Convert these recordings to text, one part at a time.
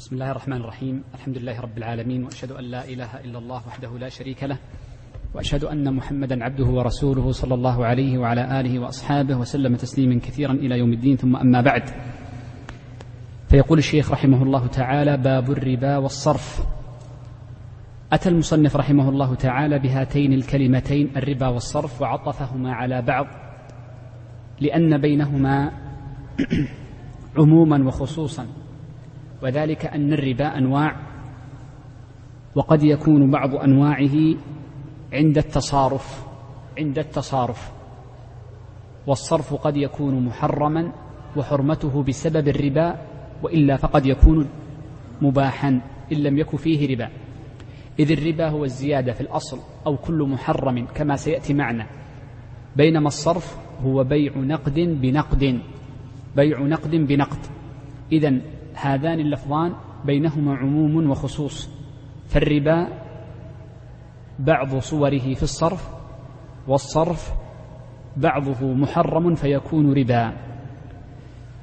بسم الله الرحمن الرحيم. الحمد لله رب العالمين وأشهد أن لا إله إلا الله وحده لا شريك له وأشهد أن محمدا عبده ورسوله صلى الله عليه وعلى آله وأصحابه وسلم تسليما كثيرا إلى يوم الدين. ثم أما بعد فيقول الشيخ رحمه الله تعالى باب الربا والصرف. أتى المصنف رحمه الله تعالى بهاتين الكلمتين الربا والصرف وعطفهما على بعض لأن بينهما عموما وخصوصا. وذلك أن الربا أنواع وقد يكون بعض أنواعه عند التصارف عند التصارف. والصرف قد يكون محرما وحرمته بسبب الربا وإلا فقد يكون مباحا إن لم يكن فيه ربا. إذ الربا هو الزيادة في الأصل أو كل محرم كما سيأتي معنا. بينما الصرف هو بيع نقد بنقد بيع نقد بنقد. إذا هذان اللفظان بينهما عموم وخصوص فالربا بعض صوره في الصرف والصرف بعضه محرم فيكون ربا.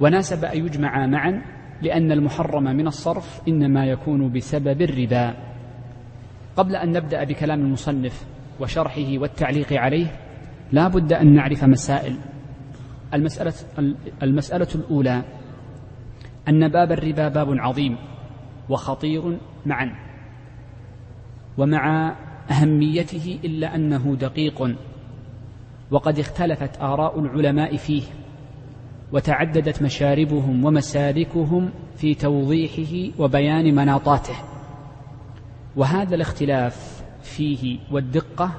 وناسب أن يجمعا معا لأن المحرم من الصرف إنما يكون بسبب الربا. قبل أن نبدأ بكلام المصنف وشرحه والتعليق عليه لا بد أن نعرف مسائل. المساله المسألة الأولى أن باب الربا باب عظيم وخطير معا ومع أهميته إلا أنه دقيق وقد اختلفت آراء العلماء فيه وتعددت مشاربهم ومسالكهم في توضيحه وبيان مناطاته. وهذا الاختلاف فيه والدقة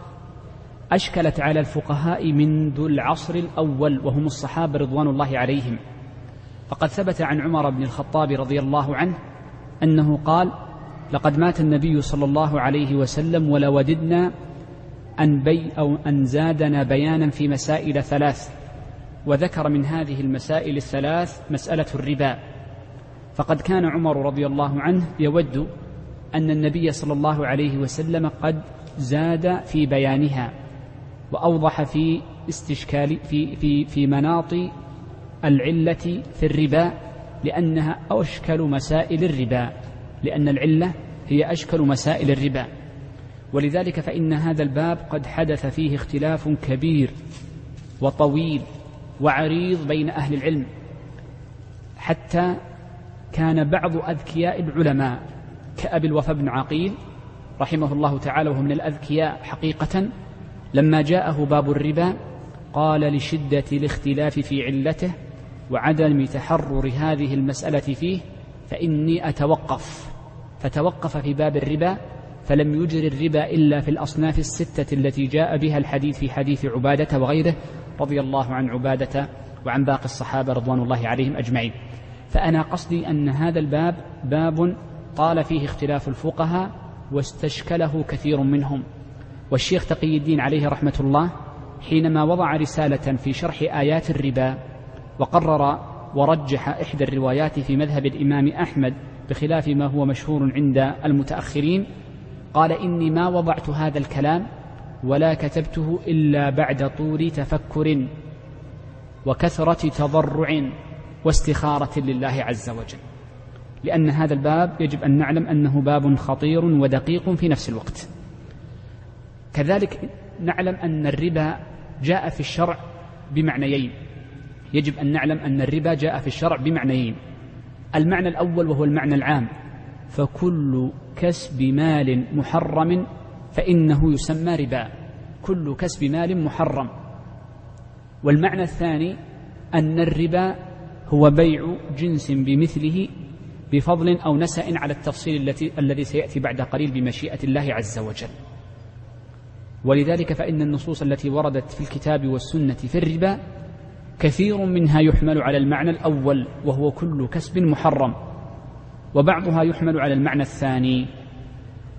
أشكلت على الفقهاء منذ العصر الأول وهم الصحابة رضوان الله عليهم. فقد ثبت عن عمر بن الخطاب رضي الله عنه أنه قال لقد مات النبي صلى الله عليه وسلم ولوددنا أن بي أو أن زادنا بيانا في مسائل ثلاث وذكر من هذه المسائل الثلاث مسألة الربا. فقد كان عمر رضي الله عنه يود أن النبي صلى الله عليه وسلم قد زاد في بيانها وأوضح في استشكال في في في مناط العلة في الربا لأنها أشكل مسائل الربا لأن العلة هي أشكل مسائل الربا. ولذلك فإن هذا الباب قد حدث فيه اختلاف كبير وطويل وعريض بين أهل العلم. حتى كان بعض أذكياء العلماء كأبي الوفا بن عقيل رحمه الله تعالى وهو من الأذكياء حقيقة لما جاءه باب الربا قال لشدة الاختلاف في علته وعدم تحرر هذه المسألة فيه فإني أتوقف. فتوقف في باب الربا فلم يجر الربا إلا في الأصناف الستة التي جاء بها الحديث في حديث عبادة وغيره رضي الله عن عبادة وعن باقي الصحابة رضوان الله عليهم أجمعين. فأنا قصدي أن هذا الباب باب طال فيه اختلاف الفقهاء واستشكله كثير منهم. والشيخ تقي الدين عليه رحمة الله حينما وضع رسالة في شرح آيات الربا وقرر ورجح إحدى الروايات في مذهب الإمام أحمد بخلاف ما هو مشهور عند المتأخرين قال إني ما وضعت هذا الكلام ولا كتبته إلا بعد طول تفكر وكثرة تضرع واستخارة لله عز وجل لأن هذا الباب يجب أن نعلم أنه باب خطير ودقيق في نفس الوقت. كذلك نعلم أن الربا جاء في الشرع بمعنيين يجب أن نعلم أن الربا جاء في الشرع بمعنيين. المعنى الأول وهو المعنى العام. فكل كسب مال محرم فإنه يسمى ربا. كل كسب مال محرم. والمعنى الثاني أن الربا هو بيع جنس بمثله بفضل أو نسأ على التفصيل التي الذي سيأتي بعد قليل بمشيئة الله عز وجل. ولذلك فإن النصوص التي وردت في الكتاب والسنة في الربا كثير منها يحمل على المعنى الأول وهو كل كسب محرم وبعضها يحمل على المعنى الثاني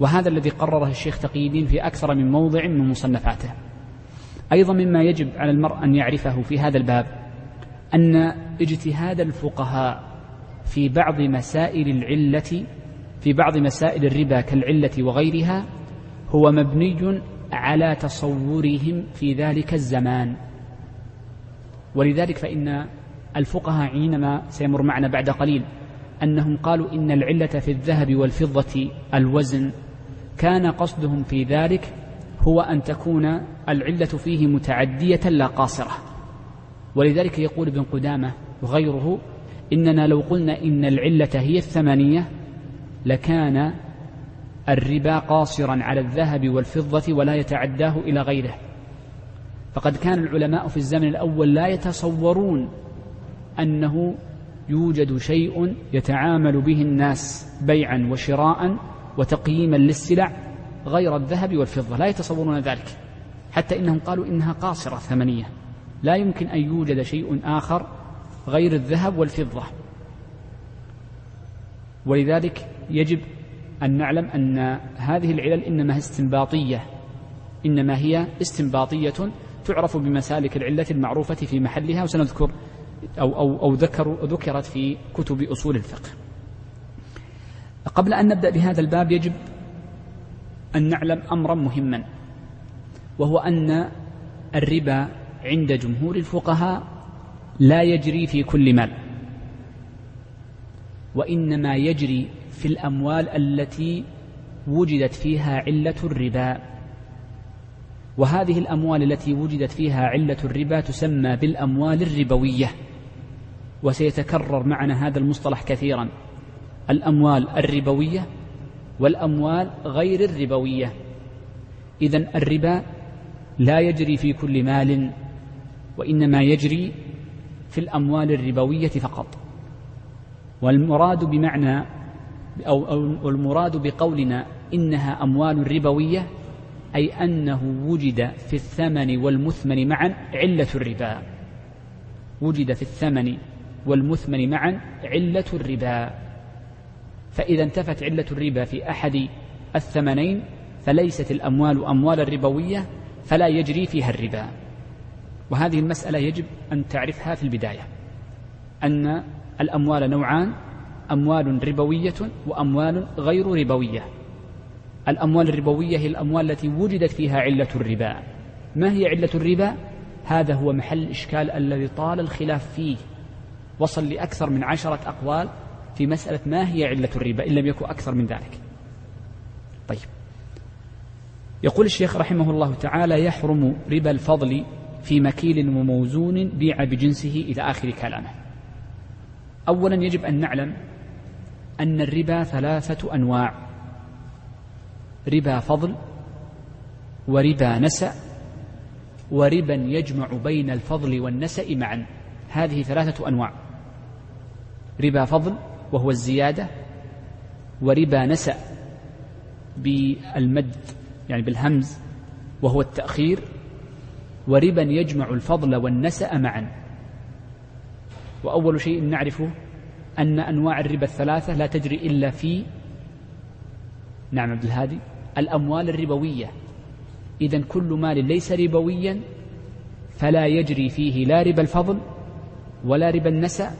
وهذا الذي قرره الشيخ تقي الدين في أكثر من موضع من مصنفاته. أيضا مما يجب على المرء أن يعرفه في هذا الباب أن اجتهاد الفقهاء في بعض مسائل العلة في بعض مسائل الربا كالعلة وغيرها هو مبني على تصورهم في ذلك الزمان. ولذلك فإن الفقهاء حينما سيمر معنا بعد قليل أنهم قالوا إن العلة في الذهب والفضة الوزن كان قصدهم في ذلك هو أن تكون العلة فيه متعدية لا قاصرة. ولذلك يقول ابن قدامة وغيره إننا لو قلنا إن العلة هي الثمانية لكان الربا قاصرا على الذهب والفضة ولا يتعداه إلى غيره. فقد كان العلماء في الزمن الأول لا يتصورون أنه يوجد شيء يتعامل به الناس بيعا وشراء وتقييما للسلع غير الذهب والفضة. لا يتصورون ذلك. حتى إنهم قالوا إنها قاصرة ثمنية. لا يمكن أن يوجد شيء آخر غير الذهب والفضة. ولذلك يجب أن نعلم أن هذه العلل إنما هي استنباطية. إنما هي استنباطية تعرف بمسالك العلة المعروفة في محلها وسنذكر أو, أو, أو ذكر ذكرت في كتب أصول الفقه. قبل أن نبدأ بهذا الباب يجب أن نعلم أمرا مهما وهو أن الربا عند جمهور الفقهاء لا يجري في كل مال وإنما يجري في الأموال التي وجدت فيها علة الربا. وهذه الأموال التي وجدت فيها علة الربا تسمى بالأموال الربوية وسيتكرر معنا هذا المصطلح كثيرا. الأموال الربوية والأموال غير الربوية. إذا الربا لا يجري في كل مال وإنما يجري في الأموال الربوية فقط. والمراد بمعنى أو, المراد بقولنا إنها أموال ربوية أي أنه وجد في الثمن والمثمن معا علة الربا. وجد في الثمن والمثمن معا علة الربا. فإذا انتفت علة الربا في أحد الثمنين فليست الأموال أموالا ربوية فلا يجري فيها الربا. وهذه المسألة يجب أن تعرفها في البداية أن الأموال نوعان أموال ربوية وأموال غير ربوية. الأموال الربوية هي الأموال التي وجدت فيها علة الربا. ما هي علة الربا؟ هذا هو محل الإشكال الذي طال الخلاف فيه. وصل لأكثر من عشرة أقوال في مسألة ما هي علة الربا إن لم يكن أكثر من ذلك. طيب. يقول الشيخ رحمه الله تعالى يحرم ربا الفضل في مكيل وموزون بيع بجنسه إلى آخر كلامه. أولا يجب أن نعلم أن الربا ثلاثة أنواع. ربا فضل وربا نسأ وربا يجمع بين الفضل والنسأ معا. هذه ثلاثة أنواع. ربا فضل وهو الزيادة وربا نسأ بالمد يعني بالهمز وهو التأخير وربا يجمع الفضل والنسأ معا. وأول شيء نعرفه أن أنواع الربا الثلاثة لا تجري إلا في نعم عبد الهادي. الأموال الربوية. إذا كل مال ليس ربويا فلا يجري فيه لا ربا الفضل ولا ربا النسأ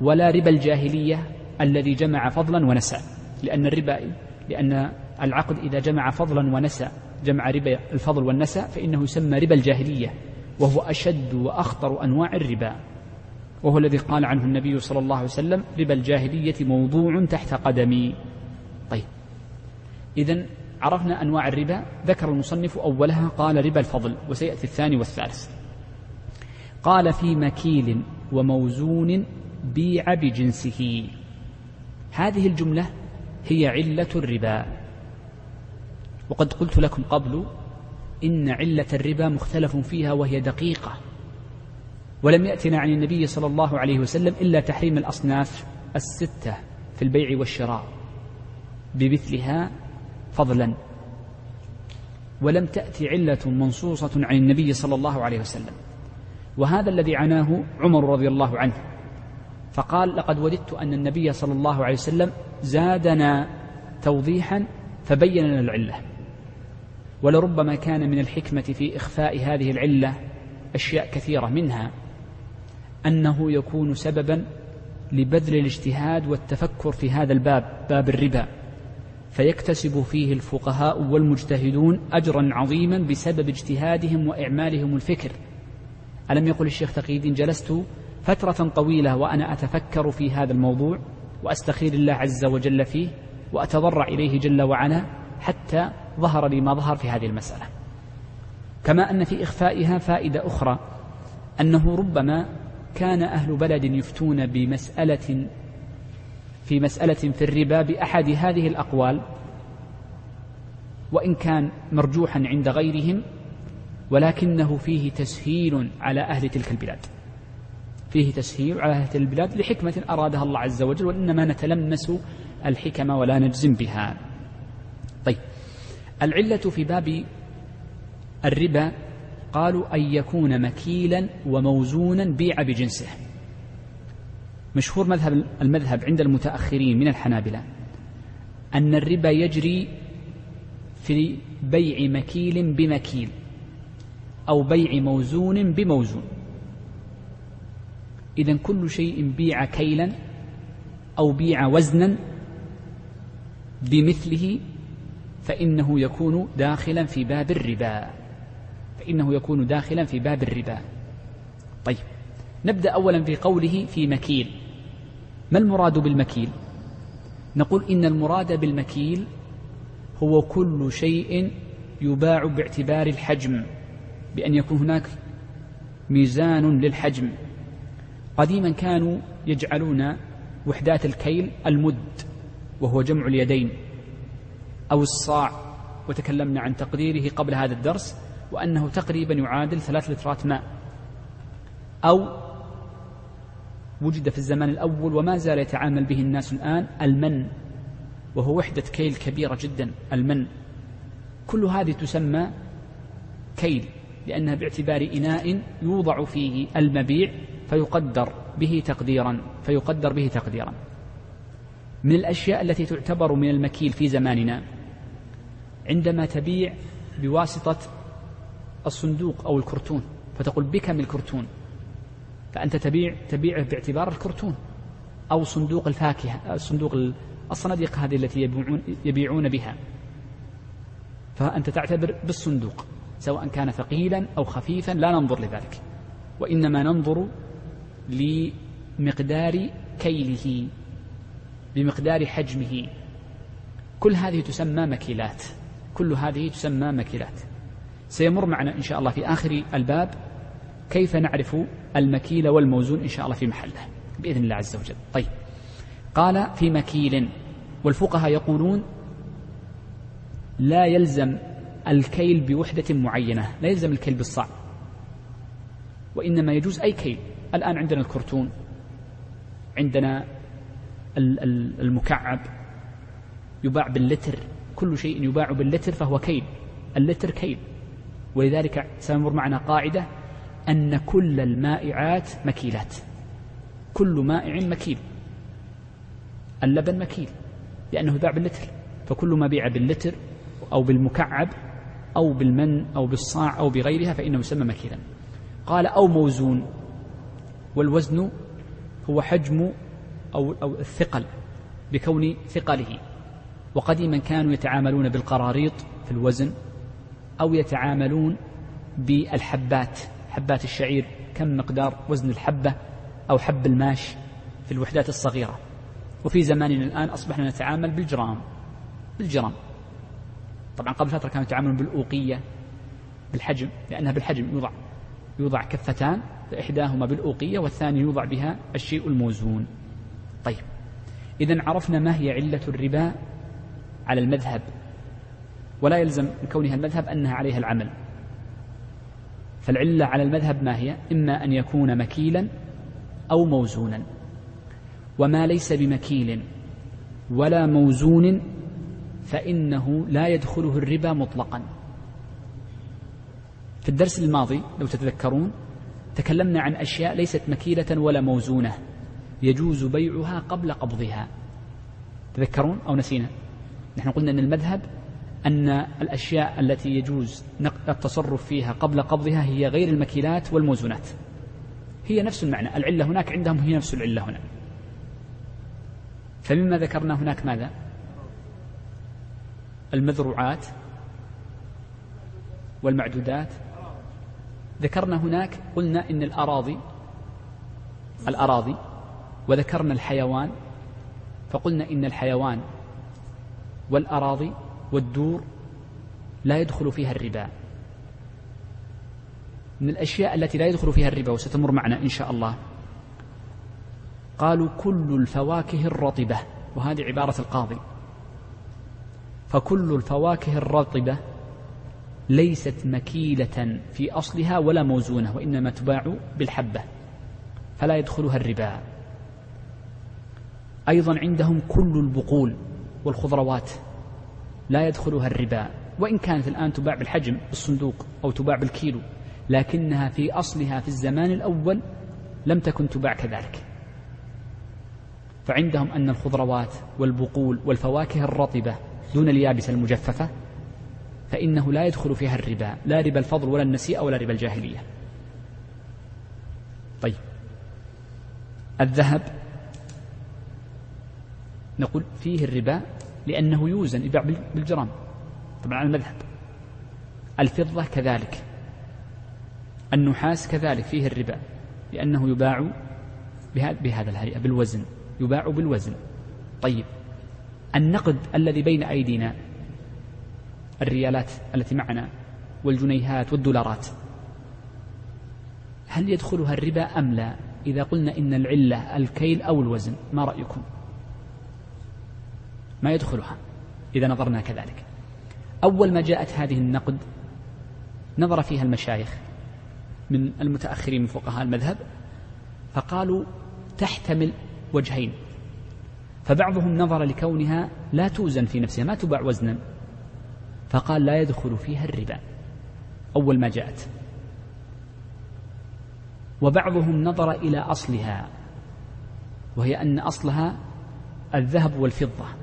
ولا ربا الجاهلية الذي جمع فضلا ونسأ. لأن الربا لأن العقد إذا جمع فضلا ونسأ جمع ربا الفضل والنسأ فإنه يسمى ربا الجاهلية وهو أشد وأخطر أنواع الربا. وهو الذي قال عنه النبي صلى الله عليه وسلم ربا الجاهلية موضوع تحت قدمي. طيب. إذا عرفنا أنواع الربا. ذكر المصنف أولها قال ربا الفضل وسيأتي الثاني والثالث. قال في مكيل وموزون بيع بجنسه. هذه الجملة هي علة الربا. وقد قلت لكم قبل إن علة الربا مختلف فيها وهي دقيقة. ولم يأتنا عن النبي صلى الله عليه وسلم إلا تحريم الأصناف الستة في البيع والشراء. بمثلها فضلا. ولم تأتي علة منصوصة عن النبي صلى الله عليه وسلم. وهذا الذي عناه عمر رضي الله عنه. فقال لقد وددت أن النبي صلى الله عليه وسلم زادنا توضيحا فبين لنا العلة. ولربما كان من الحكمة في إخفاء هذه العلة أشياء كثيرة منها أنه يكون سببا لبذل الاجتهاد والتفكر في هذا الباب باب الربا. فيكتسب فيه الفقهاء والمجتهدون أجرا عظيما بسبب اجتهادهم وإعمالهم الفكر. ألم يقل الشيخ تقي الدين جلست فترة طويلة وأنا أتفكر في هذا الموضوع وأستخير الله عز وجل فيه وأتضرع إليه جل وعلا حتى ظهر لي ما ظهر في هذه المسألة. كما أن في إخفائها فائدة أخرى أنه ربما كان أهل بلد يفتون بمسألة في مسألة في الربا بأحد هذه الأقوال وإن كان مرجوحا عند غيرهم ولكنه فيه تسهيل على أهل تلك البلاد. فيه تسهيل على أهل تلك البلاد لحكمة أرادها الله عز وجل وإنما نتلمس الحكم ولا نجزم بها. طيب العلة في باب الربا قالوا أن يكون مكيلا وموزونا بيع بجنسه. مشهور مذهب المذهب عند المتأخرين من الحنابلة أن الربا يجري في بيع مكيل بمكيل أو بيع موزون بموزون. إذا كل شيء بيع كيلا أو بيع وزنا بمثله فإنه يكون داخلا في باب الربا. فإنه يكون داخلا في باب الربا. طيب نبدأ أولا في قوله في مكيل. ما المراد بالمكيل؟ نقول إن المراد بالمكيل هو كل شيء يباع باعتبار الحجم بأن يكون هناك ميزان للحجم. قديما كانوا يجعلون وحدات الكيل المد وهو جمع اليدين أو الصاع. وتكلمنا عن تقديره قبل هذا الدرس وأنه تقريبا يعادل ثلاث لترات ماء أو وجد في الزمان الأول وما زال يتعامل به الناس الآن المن. وهو وحدة كيل كبيرة جدا المن. كل هذه تسمى كيل لأنها باعتبار إناء يوضع فيه المبيع فيقدر به تقديرا فيقدر به تقديرا. من الأشياء التي تعتبر من المكيل في زماننا عندما تبيع بواسطة الصندوق أو الكرتون فتقول بكم الكرتون. فأنت تبيع تبيعه باعتبار الكرتون أو صندوق الفاكهة صندوق الصناديق هذه التي يبيعون, يبيعون بها. فأنت تعتبر بالصندوق سواء كان ثقيلا أو خفيفا لا ننظر لذلك. وإنما ننظر لمقدار كيله بمقدار حجمه. كل هذه تسمى مكيلات كل هذه تسمى مكيلات. سيمر معنا إن شاء الله في آخر الباب. كيف نعرف المكيل والموزون إن شاء الله في محله؟ بإذن الله عز وجل. طيب. قال في مكيل. والفقهاء يقولون لا يلزم الكيل بوحدة معينة. لا يلزم الكيل بالصاع. وإنما يجوز أي كيل. الآن عندنا الكرتون. عندنا المكعب. يباع باللتر. كل شيء يباع باللتر فهو كيل. اللتر كيل. ولذلك سيمر معنا قاعدة أن كل المائعات مكيلات. كل مائع مكيل. اللبن مكيل لأنه يباع باللتر. فكل ما بيع باللتر أو بالمكعب أو بالمن أو بالصاع أو بغيرها فإنه يسمى مكيلا. قال أو موزون. والوزن هو حجم أو, أو الثقل بكون ثقله. وقديما كانوا يتعاملون بالقراريط في الوزن أو يتعاملون بالحبات. حبات الشعير كم مقدار وزن الحبة أو حب الماش في الوحدات الصغيرة؟ وفي زماننا الآن أصبحنا نتعامل بالجرام بالجرام. طبعا قبل فترة كانوا يتعاملون بالأوقية بالحجم لأنها بالحجم يوضع يوضع كفتان فإحداهما بالأوقية والثاني يوضع بها الشيء الموزون. طيب إذا عرفنا ما هي علة الربا على المذهب. ولا يلزم من كونها المذهب أنها عليها العمل. فالعلة على المذهب ما هي؟ إما أن يكون مكيلا أو موزونا. وما ليس بمكيل ولا موزون فإنه لا يدخله الربا مطلقا. في الدرس الماضي لو تتذكرون تكلمنا عن أشياء ليست مكيلة ولا موزونة يجوز بيعها قبل قبضها. تذكرون أو نسينا؟ نحن قلنا أن المذهب أن الأشياء التي يجوز التصرف فيها قبل قبضها هي غير المكيلات والموزونات. هي نفس المعنى. العلة هناك عندهم هي نفس العلة هنا. فمما ذكرنا هناك ماذا؟ المذروعات والمعدودات. ذكرنا هناك قلنا إن الأراضي الأراضي وذكرنا الحيوان فقلنا إن الحيوان والأراضي والدور لا يدخل فيها الربا. من الأشياء التي لا يدخل فيها الربا وستمر معنا إن شاء الله. قالوا كل الفواكه الرطبة وهذه عبارة القاضي. فكل الفواكه الرطبة ليست مكيلة في أصلها ولا موزونة وإنما تباع بالحبة فلا يدخلها الربا. أيضا عندهم كل البقول والخضروات. لا يدخلها الربا. وإن كانت الآن تباع بالحجم بالصندوق أو تباع بالكيلو لكنها في أصلها في الزمان الأول لم تكن تباع كذلك. فعندهم أن الخضروات والبقول والفواكه الرطبة دون اليابسة المجففة فإنه لا يدخل فيها الربا لا ربا الفضل ولا النسيئة ولا ربا الجاهلية. طيب. الذهب نقول فيه الربا لأنه يوزن يباع بالجرام. طبعا على المذهب. الفضة كذلك. النحاس كذلك فيه الربا. لأنه يباع بهذا الهيئة بالوزن. يباع بالوزن. طيب. النقد الذي بين أيدينا الريالات التي معنا والجنيهات والدولارات هل يدخلها الربا أم لا؟ إذا قلنا إن العلة الكيل أو الوزن ما رأيكم؟ ما يدخلها. إذا نظرنا كذلك. أول ما جاءت هذه النقد نظر فيها المشايخ من المتأخرين من فقهاء المذهب فقالوا تحتمل وجهين. فبعضهم نظر لكونها لا توزن في نفسها ما تباع وزنا. فقال لا يدخل فيها الربا. أول ما جاءت. وبعضهم نظر إلى أصلها وهي أن أصلها الذهب والفضة.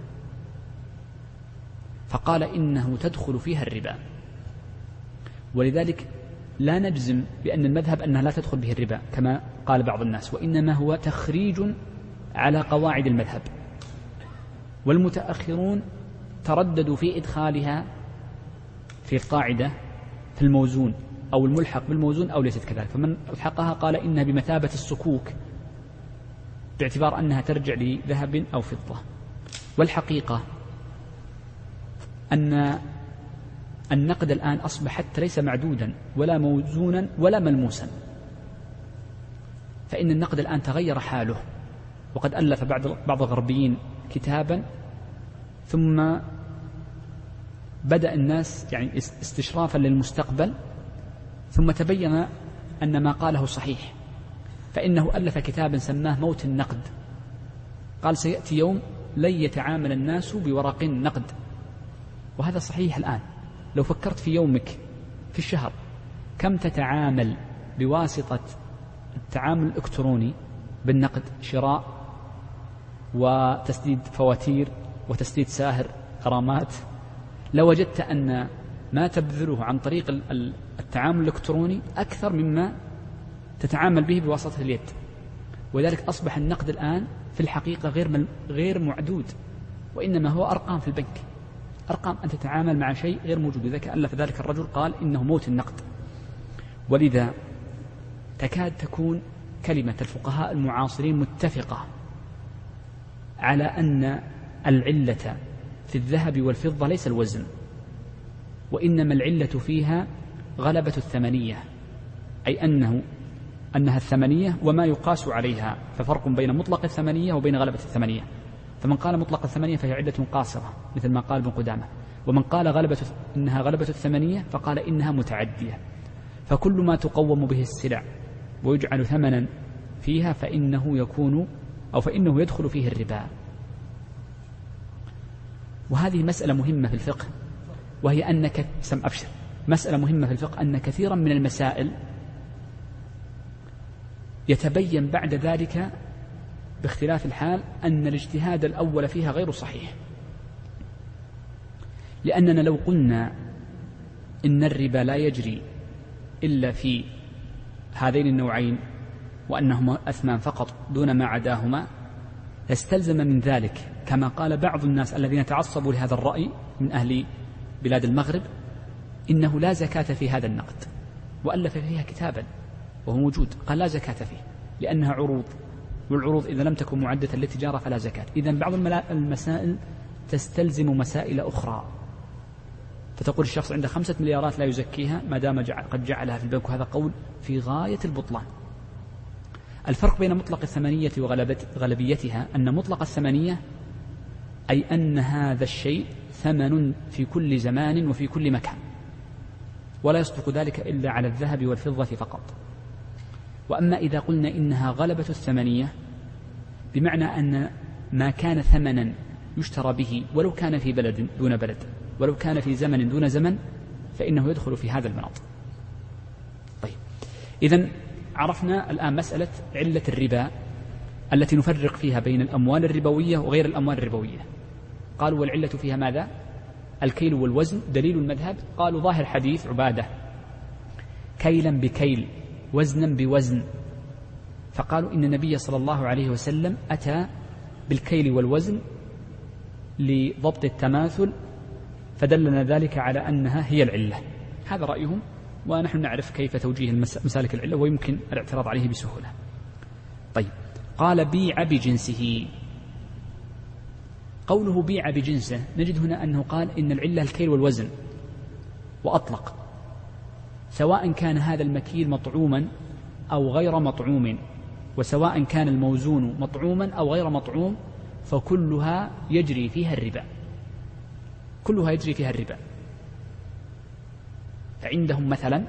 فقال إنه تدخل فيها الربا. ولذلك لا نجزم بأن المذهب أنها لا تدخل به الربا كما قال بعض الناس وإنما هو تخريج على قواعد المذهب. والمتأخرون ترددوا في إدخالها في القاعدة في الموزون أو الملحق بالموزون أو ليست كذلك. فمن ألحقها قال إنها بمثابة السكوك باعتبار أنها ترجع لذهب أو فضة. والحقيقة أن النقد الآن أصبح حتى ليس معدودا ولا موزونا ولا ملموسا. فإن النقد الآن تغير حاله. وقد ألف بعض بعض الغربيين كتابا ثم بدأ الناس يعني استشرافا للمستقبل ثم تبين أن ما قاله صحيح. فإنه ألف كتابا سماه موت النقد. قال سيأتي يوم لن يتعامل الناس بورق نقد وهذا صحيح الآن. لو فكرت في يومك في الشهر كم تتعامل بواسطة التعامل الإلكتروني بالنقد شراء وتسديد فواتير وتسديد ساهر غرامات؟ لوجدت أن ما تبذله عن طريق التعامل الإلكتروني أكثر مما تتعامل به بواسطة اليد. ولذلك أصبح النقد الآن في الحقيقة غير غير معدود وإنما هو أرقام في البنك. أرقام أن تتعامل مع شيء غير موجود. لذلك ألف ذلك الرجل قال إنه موت النقد. ولذا تكاد تكون كلمة الفقهاء المعاصرين متفقة على أن العلة في الذهب والفضة ليس الوزن وإنما العلة فيها غلبة الثمنية أي أنه أنها الثمنية وما يقاس عليها ففرق بين مطلق الثمنية وبين غلبة الثمنية. فمن قال مطلق الثمنية فهي عدة قاصرة مثل ما قال ابن قدامة. ومن قال غلبة إنها غلبة الثمنية فقال إنها متعدية. فكل ما تقوم به السلع ويجعل ثمنا فيها فإنه يكون أو فإنه يدخل فيه الربا. وهذه مسألة مهمة في الفقه وهي أنك سم أبشر. مسألة مهمة في الفقه أن كثيرا من المسائل يتبين بعد ذلك باختلاف الحال أن الاجتهاد الأول فيها غير صحيح. لأننا لو قلنا إن الربا لا يجري إلا في هذين النوعين وأنهما أثمان فقط دون ما عداهما لاستلزم من ذلك كما قال بعض الناس الذين تعصبوا لهذا الرأي من أهل بلاد المغرب إنه لا زكاة في هذا النقد وألف فيها كتابا وهو موجود قال لا زكاة فيه لأنها عروض. والعروض إذا لم تكن معدة للتجارة فلا زكاة. إذا بعض المسائل تستلزم مسائل أخرى. فتقول الشخص عنده خمسة مليارات لا يزكيها ما دام قد جعلها في البنك. وهذا قول في غاية البطلان. الفرق بين مطلق الثمانية وغلبيتها أن مطلق الثمانية أي أن هذا الشيء ثمن في كل زمان وفي كل مكان. ولا يصدق ذلك إلا على الذهب والفضة فقط. وأما إذا قلنا إنها غلبة الثمانية بمعنى أن ما كان ثمنا يشترى به ولو كان في بلد دون بلد ولو كان في زمن دون زمن فإنه يدخل في هذا المناط. طيب. إذا عرفنا الآن مسألة علة الربا التي نفرق فيها بين الأموال الربوية وغير الأموال الربوية. قالوا والعلة فيها ماذا؟ الكيل والوزن. دليل المذهب قالوا ظاهر حديث عبادة كيلا بكيل. وزنا بوزن. فقالوا إن النبي صلى الله عليه وسلم أتى بالكيل والوزن لضبط التماثل فدلنا ذلك على أنها هي العلة. هذا رأيهم ونحن نعرف كيف توجيه مسالك العلة ويمكن الاعتراض عليه بسهولة. طيب قال بيع بجنسه. قوله بيع بجنسه نجد هنا أنه قال إن العلة الكيل والوزن. وأطلق. سواء كان هذا المكيل مطعوما أو غير مطعوم وسواء كان الموزون مطعوما أو غير مطعوم فكلها يجري فيها الربا. كلها يجري فيها الربا. فعندهم مثلا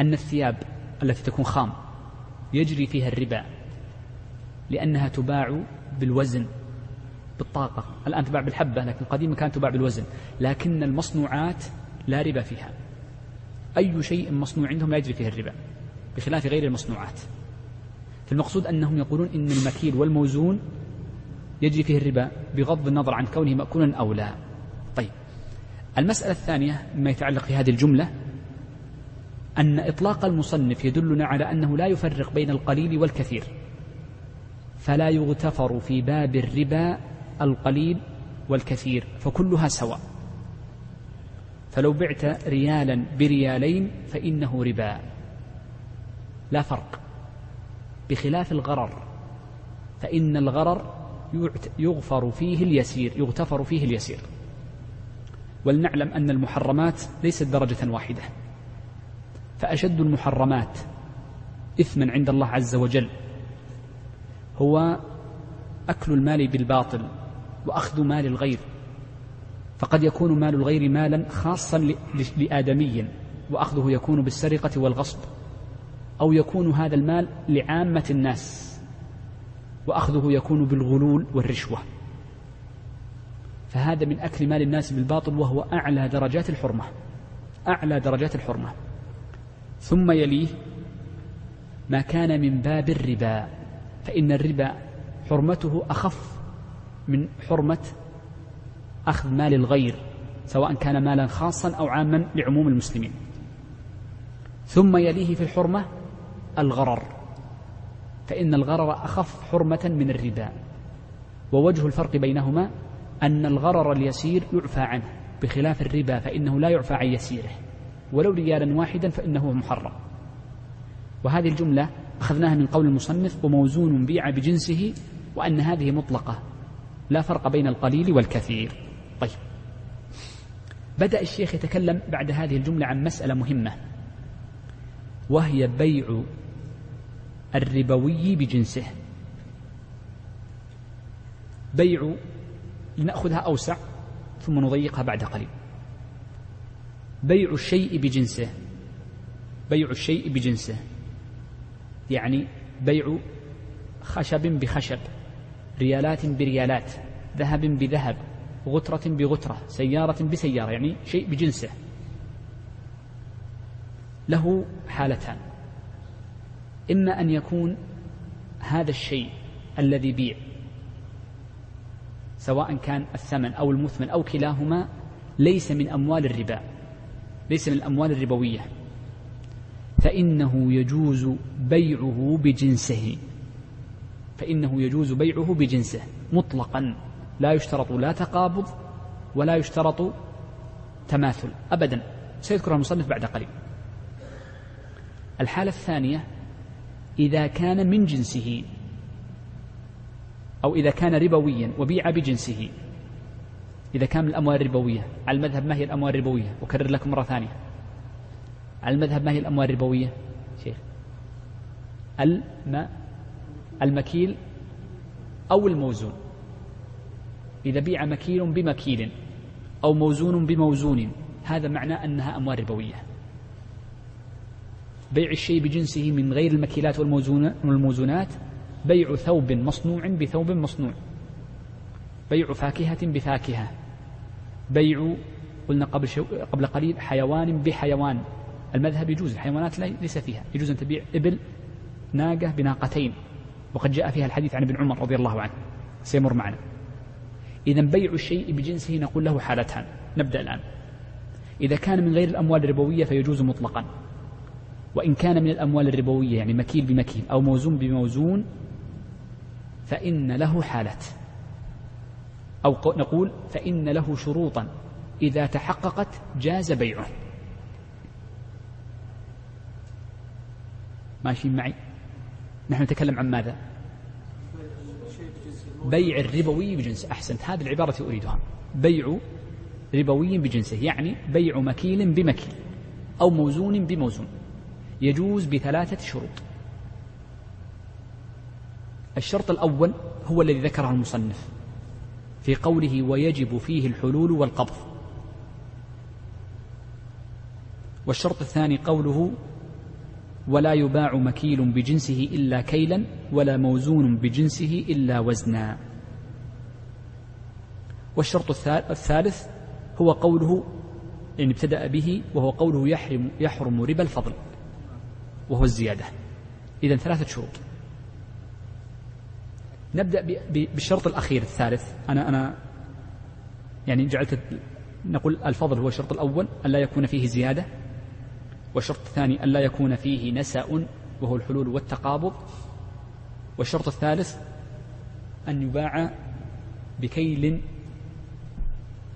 أن الثياب التي تكون خام يجري فيها الربا لأنها تباع بالوزن بالطاقة. الآن تباع بالحبة لكن قديما كانت تباع بالوزن لكن المصنوعات لا ربا فيها. أي شيء مصنوع عندهم لا يجري فيه الربا بخلاف غير المصنوعات. فالمقصود أنهم يقولون إن المكيل والموزون يجري فيه الربا بغض النظر عن كونه مأكولا أو لا. طيب المسألة الثانية مما يتعلق في هذه الجملة أن إطلاق المصنف يدلنا على أنه لا يفرق بين القليل والكثير فلا يغتفر في باب الربا القليل والكثير فكلها سواء. فلو بعت ريالا بريالين فإنه ربا. لا فرق. بخلاف الغرر فإن الغرر يغفر فيه اليسير يغتفر فيه اليسير. ولنعلم أن المحرمات ليست درجة واحدة. فأشد المحرمات إثما عند الله عز وجل هو أكل المال بالباطل وأخذ مال الغير. فقد يكون مال الغير مالا خاصا لآدمي وأخذه يكون بالسرقة والغصب أو يكون هذا المال لعامة الناس وأخذه يكون بالغلول والرشوة. فهذا من أكل مال الناس بالباطل وهو أعلى درجات الحرمة أعلى درجات الحرمة. ثم يليه ما كان من باب الربا فإن الربا حرمته أخف من حرمة أخذ مال الغير سواء كان مالا خاصا أو عاما لعموم المسلمين. ثم يليه في الحرمة الغرر فإن الغرر أخف حرمة من الربا. ووجه الفرق بينهما أن الغرر اليسير يعفى عنه بخلاف الربا فإنه لا يعفى عن يسيره. ولو ريالا واحدا فإنه محرم. وهذه الجملة أخذناها من قول المصنف وموزون بيع بجنسه وأن هذه مطلقة لا فرق بين القليل والكثير. طيب. بدأ الشيخ يتكلم بعد هذه الجملة عن مسألة مهمة وهي بيع الربوي بجنسه. بيع لنأخذها أوسع ثم نضيقها بعد قليل. بيع الشيء بجنسه. بيع الشيء بجنسه. يعني بيع خشب بخشب ريالات بريالات ذهب بذهب. غترة بغترة سيارة بسيارة يعني شيء بجنسه. له حالتان. إما أن يكون هذا الشيء الذي بيع سواء كان الثمن أو المثمن أو كلاهما ليس من أموال الربا ليس من الأموال الربوية. فإنه يجوز بيعه بجنسه. فإنه يجوز بيعه بجنسه مطلقا. لا يشترط لا تقابض ولا يشترط تماثل أبدا. سيذكرها المصنف بعد قليل. الحالة الثانية إذا كان من جنسه أو إذا كان ربويا وبيع بجنسه إذا كان من الأموال الربوية على المذهب ما هي الأموال الربوية؟ أكرر لكم مرة ثانية. على المذهب ما هي الأموال الربوية؟ شيخ الم المكيل أو الموزون. إذا بيع مكيل بمكيل أو موزون بموزون هذا معناه أنها أموال ربوية. بيع الشيء بجنسه من غير المكيلات والموزونات بيع ثوب مصنوع بثوب مصنوع. بيع فاكهة بفاكهة. بيع قلنا قبل شو قبل قليل حيوان بحيوان. المذهب يجوز الحيوانات ليس فيها. يجوز أن تبيع إبل ناقة بناقتين. وقد جاء فيها الحديث عن ابن عمر رضي الله عنه. سيمر معنا. إذا بيع الشيء بجنسه نقول له حالتان. نبدأ الآن. إذا كان من غير الأموال الربوية فيجوز مطلقا. وإن كان من الأموال الربوية يعني مكيل بمكيل أو موزون بموزون فإن له حالات. أو نقول فإن له شروطا. إذا تحققت جاز بيعه. ماشيين معي؟ نحن نتكلم عن ماذا؟ بيع الربوي بجنسه أحسنت هذه العبارة أريدها. بيع ربوي بجنسه يعني بيع مكيل بمكيل أو موزون بموزون. يجوز بثلاثة شروط. الشرط الأول هو الذي ذكره المصنف في قوله ويجب فيه الحلول والقبض. والشرط الثاني قوله ولا يباع مكيل بجنسه إلا كيلا ولا موزون بجنسه إلا وزنا. والشرط الثالث هو قوله يعني ابتدأ به وهو قوله يحرم يحرم ربا الفضل وهو الزيادة. إذا ثلاثة شروط. نبدأ بالشرط الأخير الثالث. أنا أنا يعني جعلت نقول الفضل هو الشرط الأول أن لا يكون فيه زيادة. والشرط الثاني أن لا يكون فيه نسأ وهو الحلول والتقابض. والشرط الثالث أن يباع بكيل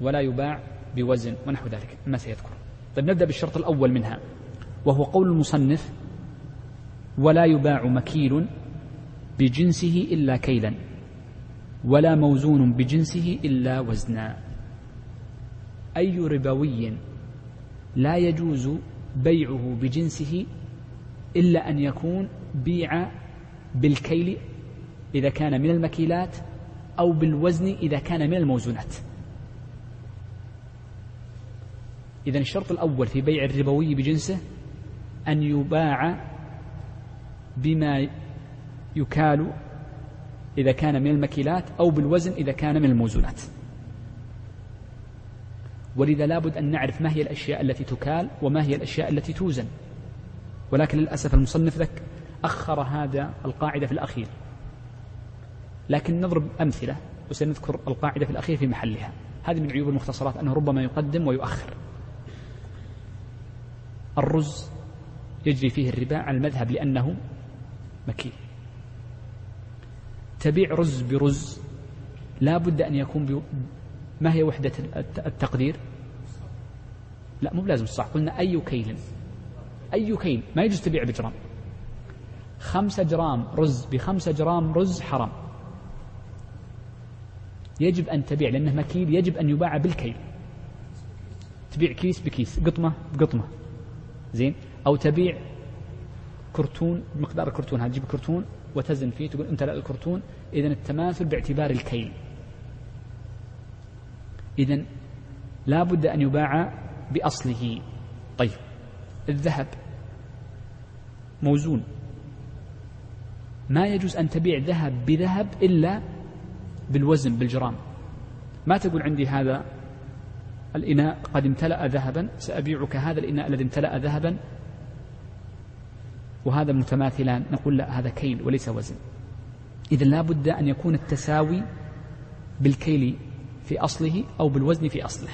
ولا يباع بوزن ونحو ذلك ما سيذكر. طيب نبدأ بالشرط الأول منها وهو قول المصنف ولا يباع مكيل بجنسه إلا كيلا ولا موزون بجنسه إلا وزنا. أي ربوي لا يجوز بيعه بجنسه إلا أن يكون بيع بالكيل إذا كان من المكيلات أو بالوزن إذا كان من الموزونات. إذا الشرط الأول في بيع الربوي بجنسه أن يباع بما يكال إذا كان من المكيلات أو بالوزن إذا كان من الموزونات. ولذا لابد أن نعرف ما هي الأشياء التي تكال وما هي الأشياء التي توزن. ولكن للأسف المصنف ذك أخر هذا القاعدة في الأخير. لكن نضرب أمثلة وسنذكر القاعدة في الأخير في محلها. هذه من عيوب المختصرات أنه ربما يقدم ويؤخر. الرز يجري فيه الربا على المذهب لأنه مكيل تبيع رز برز لا بد أن يكون. ما هي وحدة التقدير؟ لا مو بلازم الصاع. قلنا أي كيل؟ أي كيل؟ ما يجوز تبيع بجرام. خمسة جرام رز بخمسة جرام رز حرام. يجب أن تبيع لأنه مكيل يجب أن يباع بالكيل. تبيع كيس بكيس قطمة بقطمة. زين؟ أو تبيع كرتون مقدار الكرتون هذا تجيب كرتون وتزن فيه تقول امتلأ الكرتون. إذا التماثل باعتبار الكيل. إذا لا بد أن يباع بأصله. طيب الذهب موزون. ما يجوز أن تبيع ذهب بذهب إلا بالوزن بالجرام. ما تقول عندي هذا الإناء قد امتلأ ذهبا سأبيعك هذا الإناء الذي امتلأ ذهبا؟ وهذا متماثلان نقول لا هذا كيل وليس وزن. إذا لا بد أن يكون التساوي بالكيل في أصله أو بالوزن في أصله.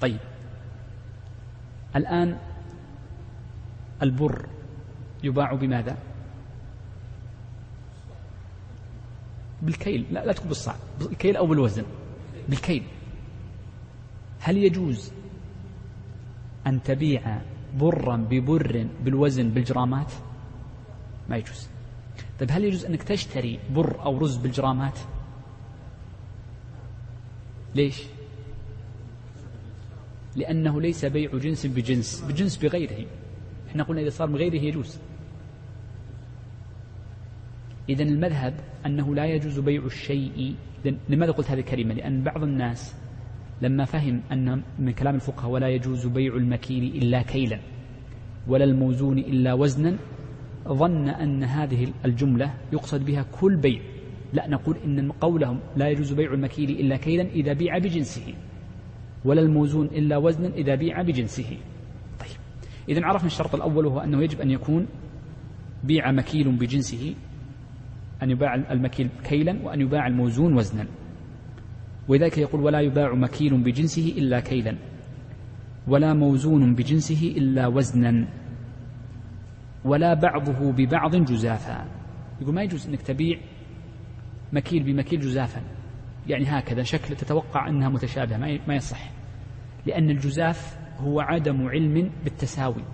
طيب. الآن البر يباع بماذا؟ بالكيل. لا لا تكون بالصعب. بالكيل أو بالوزن. بالكيل. هل يجوز أن تبيع برا ببر بالوزن بالجرامات؟ ما يجوز. طيب هل يجوز أنك تشتري بر أو رز بالجرامات؟ ليش؟ لأنه ليس بيع جنس بجنس بجنس بغيره. إحنا قلنا إذا صار بغيره يجوز. إذا المذهب أنه لا يجوز بيع الشيء. لماذا قلت هذه الكلمة؟ لأن بعض الناس لما فهم أن من كلام الفقهاء ولا يجوز بيع المكيل إلا كيلا ولا الموزون إلا وزنا ظن أن هذه الجملة يقصد بها كل بيع. لا نقول إن قولهم لا يجوز بيع المكيل إلا كيلا إذا بيع بجنسه ولا الموزون إلا وزنا إذا بيع بجنسه. طيب إذا عرفنا الشرط الأول وهو أنه يجب أن يكون بيع مكيل بجنسه أن يباع المكيل كيلا وأن يباع الموزون وزنا. ولذلك يقول ولا يباع مكيل بجنسه إلا كيلا ولا موزون بجنسه إلا وزنا ولا بعضه ببعض جزافا. يقول ما يجوز أنك تبيع مكيل بمكيل جزافا. يعني هكذا شكل تتوقع أنها متشابهة ما يصح. لأن الجزاف هو عدم علم بالتساوي.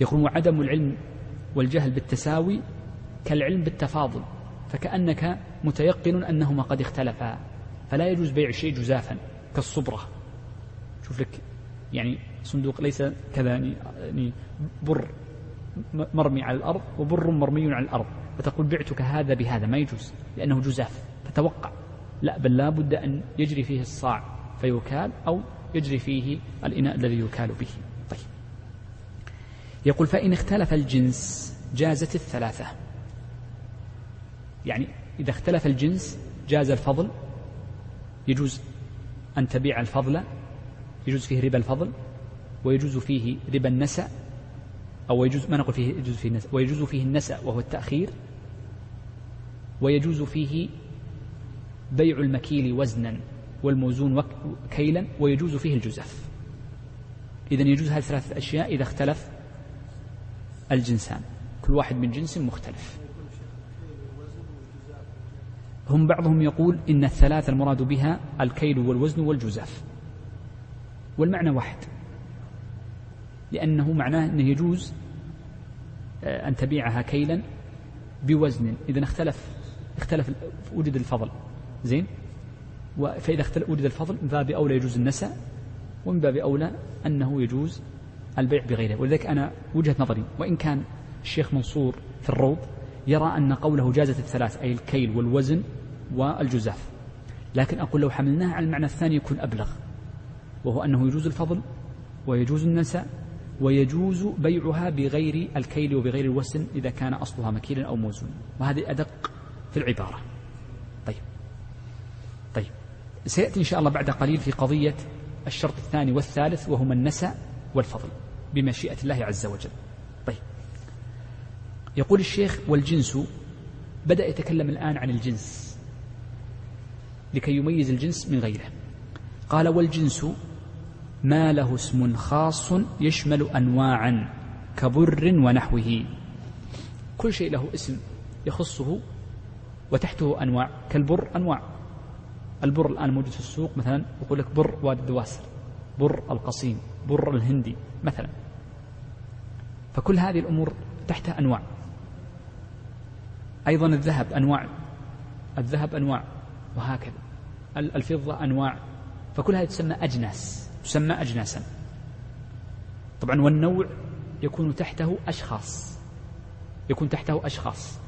يقول عدم العلم والجهل بالتساوي كالعلم بالتفاضل. فكأنك متيقن أنهما قد اختلفا. فلا يجوز بيع الشيء جزافا كالصبرة. شوف لك يعني صندوق ليس كذا يعني, يعني بر مرمي على الأرض وبر مرمي على الأرض. فتقول بعتك هذا بهذا ما يجوز لأنه جزاف فتوقع. لا بل لا بد أن يجري فيه الصاع فيكال أو يجري فيه الإناء الذي يكال به. طيب. يقول فإن اختلف الجنس جازت الثلاثة. يعني إذا اختلف الجنس جاز الفضل يجوز أن تبيع الفضل يجوز فيه ربا الفضل ويجوز فيه ربا النسأ أو يجوز ما نقول فيه يجوز فيه النسأ ويجوز فيه النسأ وهو التأخير ويجوز فيه بيع المكيل وزنا والموزون كيلا ويجوز فيه الجزف. إذا يجوز هذه الثلاثة أشياء إذا اختلف الجنسان. كل واحد من جنس مختلف. هم بعضهم يقول إن الثلاثة المراد بها الكيل والوزن والجزاف والمعنى واحد. لأنه معناه أنه يجوز آه، أن تبيعها كيلا بوزن. إذا اختلف اختلف وجد الفضل. زين؟ فإذا اختلف وجد الفضل من باب أولى يجوز النساء ومن باب أولى أنه يجوز البيع بغيره. ولذلك أنا وجهة نظري وإن كان الشيخ منصور في الروض يرى أن قوله جازت الثلاث أي الكيل والوزن والجزاف. لكن أقول لو حملناها على المعنى الثاني يكون أبلغ وهو أنه يجوز الفضل ويجوز النساء ويجوز بيعها بغير الكيل وبغير الوزن إذا كان أصلها مكيلا أو موزون وهذه أدق في العبارة. طيب. طيب. سيأتي إن شاء الله بعد قليل في قضية الشرط الثاني والثالث وهما النساء والفضل بمشيئة الله عز وجل. طيب. يقول الشيخ والجنس بدأ يتكلم الآن عن الجنس لكي يميز الجنس من غيره. قال والجنس ما له اسم خاص يشمل أنواعا كبر ونحوه. كل شيء له اسم يخصه وتحته أنواع كالبر أنواع. البر الآن موجود في السوق مثلا يقول لك بر وادي الدواسر بر القصيم بر الهندي مثلا. فكل هذه الأمور تحتها أنواع. أيضا الذهب أنواع الذهب أنواع وهكذا. الفضة أنواع. فكل هذه تسمى أجناس تسمى أجناسا. طبعا والنوع يكون تحته أشخاص يكون تحته أشخاص.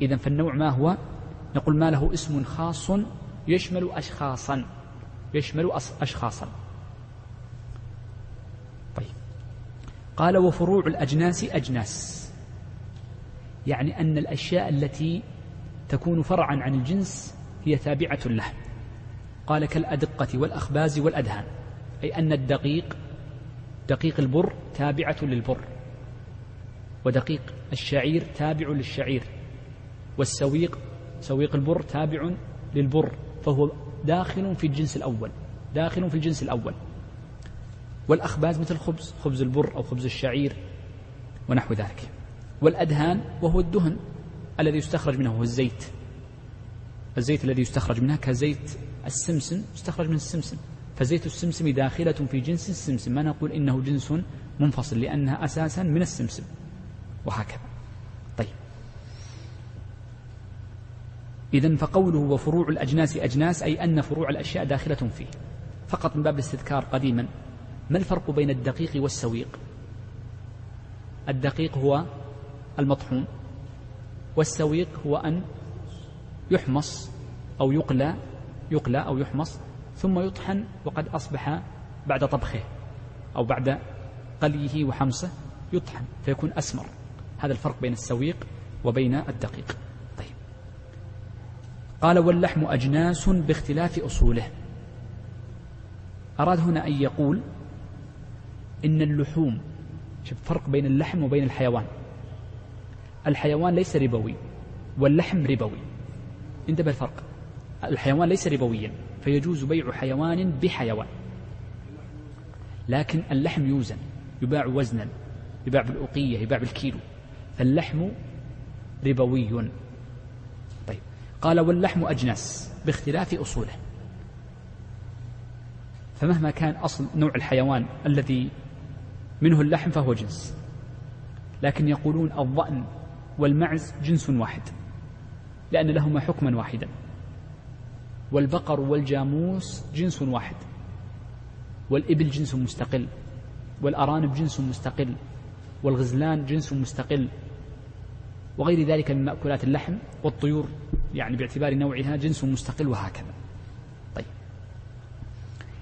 إذا فالنوع ما هو؟ نقول ما له اسم خاص يشمل أشخاصا يشمل أشخاصا. طيب. قال وفروع الأجناس أجناس. يعني أن الأشياء التي تكون فرعا عن الجنس هي تابعة له. قال كالأدقة والأخباز والأدهان أي أن الدقيق دقيق البر تابعة للبر. ودقيق الشعير تابع للشعير. والسويق سويق البر تابع للبر فهو داخل في الجنس الأول داخل في الجنس الأول. والأخباز مثل خبز خبز البر أو خبز الشعير ونحو ذلك. والأدهان وهو الدهن الذي يستخرج منه هو الزيت. الزيت الذي يستخرج منها كزيت السمسم يستخرج من السمسم. فزيت السمسم داخلة في جنس السمسم. ما نقول إنه جنس منفصل لأنها أساسا من السمسم. وهكذا. إذا فقوله وفروع الأجناس أجناس أي أن فروع الأشياء داخلة فيه. فقط من باب الاستذكار قديما ما الفرق بين الدقيق والسويق؟ الدقيق هو المطحون والسويق هو أن يحمص أو يقلى يقلى أو يحمص ثم يطحن وقد أصبح بعد طبخه أو بعد قليه وحمصه يطحن فيكون أسمر. هذا الفرق بين السويق وبين الدقيق. قال واللحم أجناس باختلاف أصوله. أراد هنا أن يقول إن اللحوم شوف فرق بين اللحم وبين الحيوان. الحيوان ليس ربوي واللحم ربوي. انتبه الفرق. الحيوان ليس ربويا فيجوز بيع حيوان بحيوان. لكن اللحم يوزن يباع وزنا يباع بالأوقية يباع بالكيلو. فاللحم ربوي. قال واللحم أجناس باختلاف أصوله. فمهما كان أصل نوع الحيوان الذي منه اللحم فهو جنس. لكن يقولون الضأن والمعز جنس واحد لأن لهما حكما واحدا. والبقر والجاموس جنس واحد. والإبل جنس مستقل. والأرانب جنس مستقل. والغزلان جنس مستقل. وغير ذلك من مأكولات اللحم والطيور يعني باعتبار نوعها جنس مستقل وهكذا. طيب.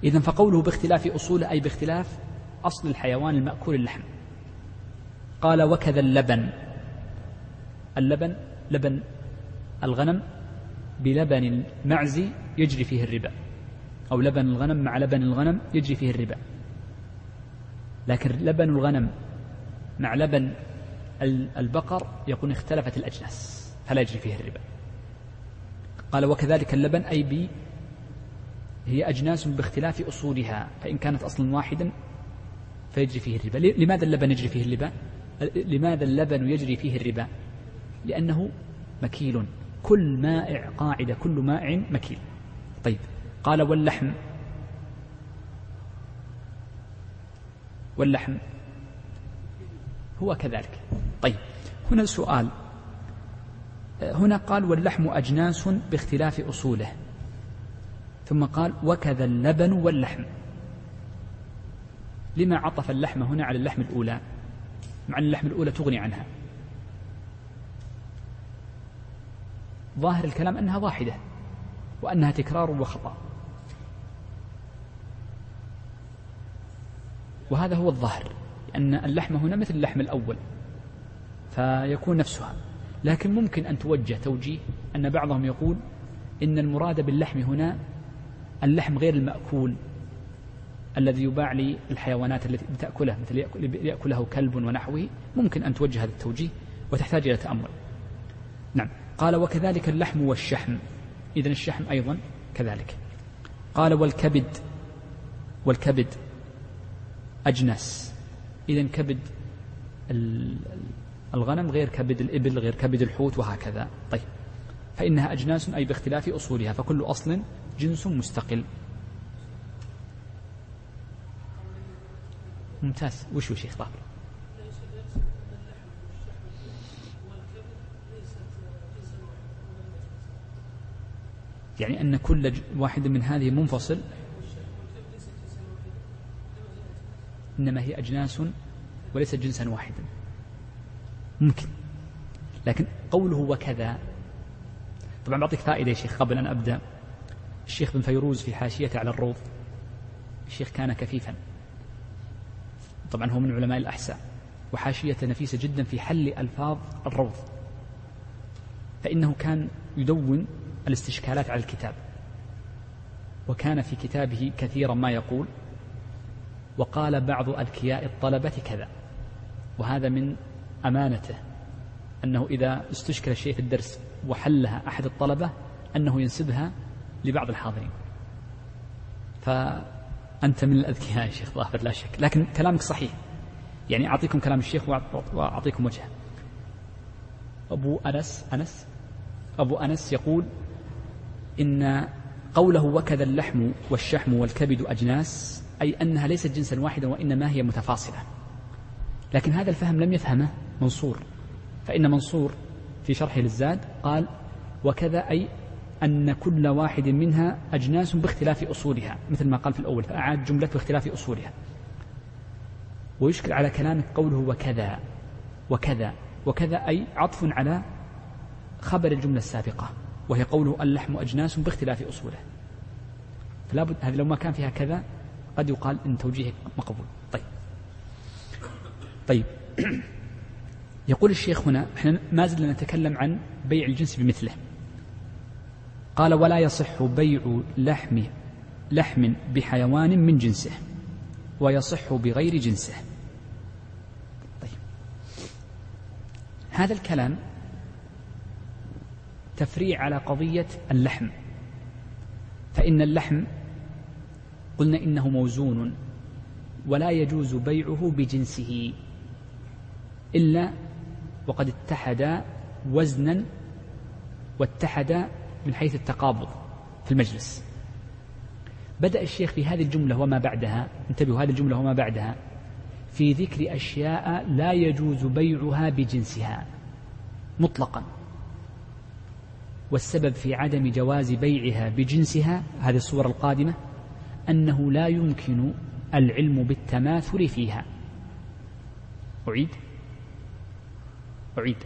إذا فقوله باختلاف أصوله أي باختلاف أصل الحيوان المأكول اللحم. قال وكذا اللبن. اللبن لبن الغنم بلبن المعز يجري فيه الربا. أو لبن الغنم مع لبن الغنم يجري فيه الربا. لكن لبن الغنم مع لبن البقر يكون اختلفت الأجناس فلا يجري فيه الربا. قال وكذلك اللبن أي بي هي أجناس باختلاف أصولها فإن كانت أصلا واحدا فيجري فيه الربا. لماذا اللبن يجري فيه الربا؟ لماذا اللبن يجري فيه الربا؟ لأنه مكيل. كل مائع قاعدة كل مائع مكيل. طيب قال واللحم. واللحم. هو كذلك. طيب هنا سؤال. هنا قال واللحم أجناس باختلاف أصوله. ثم قال وكذا اللبن واللحم. لما عطف اللحم هنا على اللحم الأولى؟ مع أن اللحم الأولى تغني عنها. ظاهر الكلام أنها واحدة وأنها تكرار وخطأ. وهذا هو الظاهر أن اللحم هنا مثل اللحم الأول فيكون نفسها. لكن ممكن أن توجه توجيه أن بعضهم يقول إن المراد باللحم هنا اللحم غير المأكول الذي يباع للحيوانات التي تأكله مثل يأكله كلب ونحوه. ممكن أن توجه هذا التوجيه وتحتاج إلى تأمل. نعم. قال وكذلك اللحم والشحم. إذن الشحم أيضا كذلك. قال والكبد والكبد أجنس إذا كبد الغنم غير كبد الإبل غير كبد الحوت وهكذا. طيب. فإنها أجناس أي باختلاف أصولها فكل أصل جنس مستقل. ممتاز. وش وش شيخ طاهر يعني أن كل واحد من هذه منفصل. إنما هي أجناس وليست جنسا واحدا. ممكن. لكن قوله وكذا. طبعا بعطيك فائدة يا شيخ قبل أن أبدأ. الشيخ بن فيروز في حاشيته على الروض. الشيخ كان كفيفا. طبعا هو من علماء الأحساء. وحاشيته نفيسة جدا في حل ألفاظ الروض. فإنه كان يدون الاستشكالات على الكتاب. وكان في كتابه كثيرا ما يقول وقال بعض أذكياء الطلبة كذا. وهذا من أمانته أنه إذا استشكل الشيء في الدرس وحلها أحد الطلبة أنه ينسبها لبعض الحاضرين. فأنت من الأذكياء يا شيخ ظافر لا شك. لكن كلامك صحيح. يعني أعطيكم كلام الشيخ وأعطيكم وجهه. أبو أنس أنس أبو أنس يقول إن قوله وكذا اللحم والشحم والكبد أجناس أي أنها ليست جنسا واحدا وإنما هي متفاصلة. لكن هذا الفهم لم يفهمه منصور. فإن منصور في شرحه للزاد قال وكذا أي أن كل واحد منها أجناس باختلاف أصولها مثل ما قال في الأول فأعاد جملة باختلاف أصولها. ويشكل على كلامك قوله وكذا وكذا وكذا أي عطف على خبر الجملة السابقة وهي قوله اللحم أجناس باختلاف أصوله فلا بد هذه لو ما كان فيها كذا قد يقال إن توجيهك مقبول. طيب. طيب. يقول الشيخ هنا إحنا ما زلنا نتكلم عن بيع الجنس بمثله. قال ولا يصح بيع لحم لحم بحيوان من جنسه ويصح بغير جنسه. طيب. هذا الكلام تفريع على قضية اللحم. فإن اللحم قلنا إنه موزون ولا يجوز بيعه بجنسه إلا وقد اتحد وزنا واتحد من حيث التقابض في المجلس. بدأ الشيخ في هذه الجملة وما بعدها انتبهوا هذه الجملة وما بعدها في ذكر أشياء لا يجوز بيعها بجنسها مطلقا. والسبب في عدم جواز بيعها بجنسها هذه الصورة القادمة أنه لا يمكن العلم بالتماثل فيها. أعيد. أعيد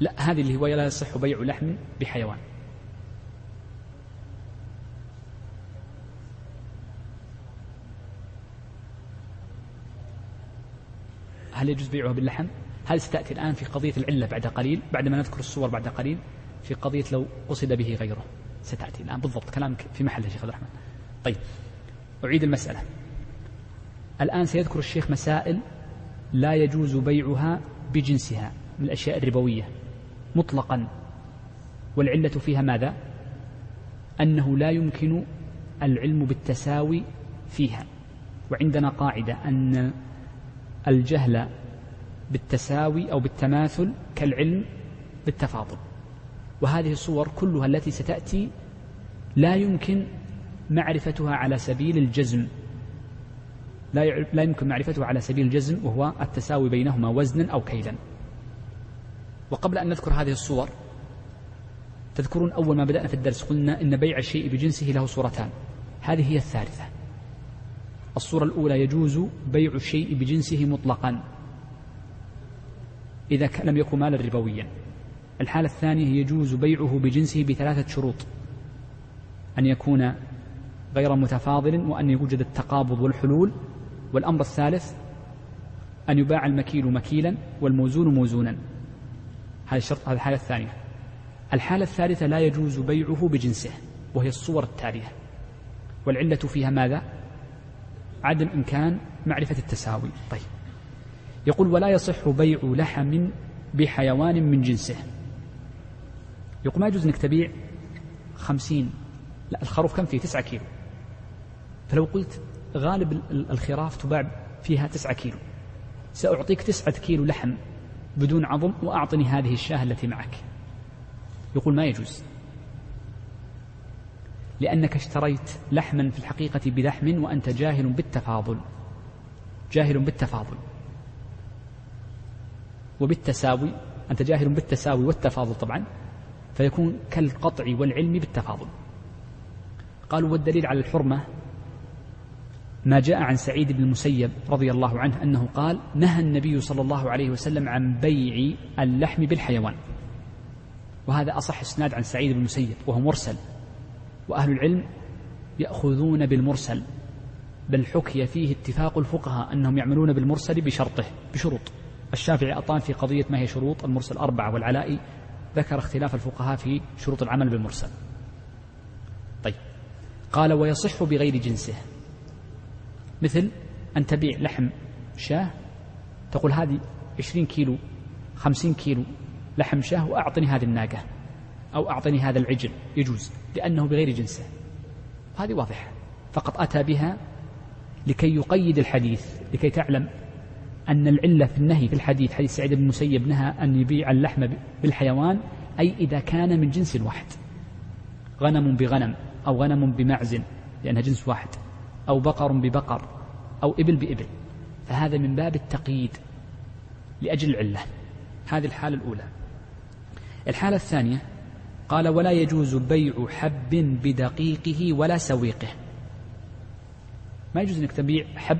لا هذه هو لا يصح بيع لحم بحيوان. هل يجوز بيعها باللحم؟ هل ستأتي الآن في قضية العلة بعد قليل؟ بعد ما نذكر الصور بعد قليل في قضية لو قصد به غيره. ستأتي الآن. بالضبط كلامك في محله شيخ الرحمن. طيب أعيد المسألة. الآن سيذكر الشيخ مسائل لا يجوز بيعها بجنسها من الأشياء الربوية مطلقا. والعلة فيها ماذا؟ أنه لا يمكن العلم بالتساوي فيها. وعندنا قاعدة أن الجهل بالتساوي أو بالتماثل كالعلم بالتفاضل. وهذه الصور كلها التي ستأتي لا يمكن معرفتها على سبيل الجزم. لا لا يمكن معرفتها على سبيل الجزم وهو التساوي بينهما وزنا أو كيلا وقبل أن نذكر هذه الصور تذكرون أول ما بدأنا في الدرس قلنا إن بيع الشيء بجنسه له صورتان. هذه هي الثالثة. الصورة الأولى يجوز بيع الشيء بجنسه مطلقا إذا لم يكن مالا ربويا. الحالة الثانية يجوز بيعه بجنسه بثلاثة شروط. أن يكون غير متفاضل وأن يوجد التقابض والحلول والأمر الثالث أن يباع المكيل مكيلا والموزون موزونا. هذا الشرط هذه الحالة الثانية. الحالة الثالثة لا يجوز بيعه بجنسه وهي الصور التالية. والعلة فيها ماذا؟ عدم إمكان معرفة التساوي. طيب. يقول ولا يصح بيع لحم بحيوان من جنسه. يقول ما يجوز أنك تبيع خمسين؟ لا الخروف كم فيه؟ تسعة كيلو. فلو قلت غالب الخراف تباع فيها تسعة كيلو. سأعطيك تسعة كيلو لحم بدون عظم وأعطني هذه الشاة التي معك. يقول ما يجوز. لأنك اشتريت لحما في الحقيقة بلحم وأنت جاهل بالتفاضل. جاهل بالتفاضل. وبالتساوي أنت جاهل بالتساوي والتفاضل طبعا فيكون كالقطع والعلم بالتفاضل. قالوا والدليل على الحرمة ما جاء عن سعيد بن المسيب رضي الله عنه أنه قال نهى النبي صلى الله عليه وسلم عن بيع اللحم بالحيوان. وهذا أصح إسناد عن سعيد بن المسيب وهو مرسل. وأهل العلم يأخذون بالمرسل بل حكي فيه اتفاق الفقهاء أنهم يعملون بالمرسل بشرطه بشروط. الشافعي أطان في قضية ما هي شروط المرسل أربعة والعلائي ذكر اختلاف الفقهاء في شروط العمل بالمرسل. طيب. قال ويصح بغير جنسه. مثل أن تبيع لحم شاه تقول هذه عشرين كيلو خمسين كيلو لحم شاه وأعطني هذه الناقة أو أعطني هذا العجل. يجوز لأنه بغير جنسه. هذه واضحة. فقط أتى بها لكي يقيد الحديث لكي تعلم أن العلة في النهي في الحديث حديث سعيد بن المسيب نهى أن يبيع اللحم بالحيوان أي إذا كان من جنس واحد. غنم بغنم أو غنم بمعز لأنها جنس واحد. أو بقر ببقر أو إبل بإبل فهذا من باب التقييد لأجل العلة. هذه الحالة الأولى. الحالة الثانية قال ولا يجوز بيع حب بدقيقه ولا سويقه. ما يجوز أنك تبيع حب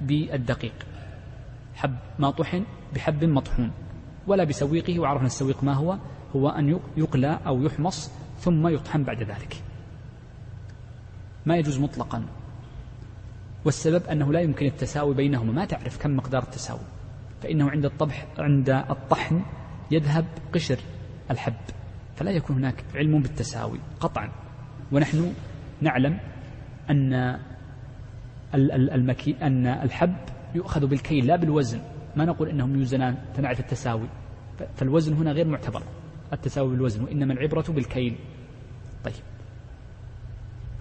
بالدقيق حب ما طحن بحب مطحون ولا بسويقه وعرفنا السويق ما هو؟ هو أن يقلى أو يحمص ثم يطحن بعد ذلك. ما يجوز مطلقا. والسبب أنه لا يمكن التساوي بينهما. ما تعرف كم مقدار التساوي. فإنه عند الطبح عند الطحن يذهب قشر الحب. فلا يكون هناك علم بالتساوي قطعا. ونحن نعلم أن المكي أن الحب يؤخذ بالكيل لا بالوزن. ما نقول إنهم يوزنان فنعرف التساوي. فالوزن هنا غير معتبر التساوي بالوزن وإنما العبرة بالكيل. طيب.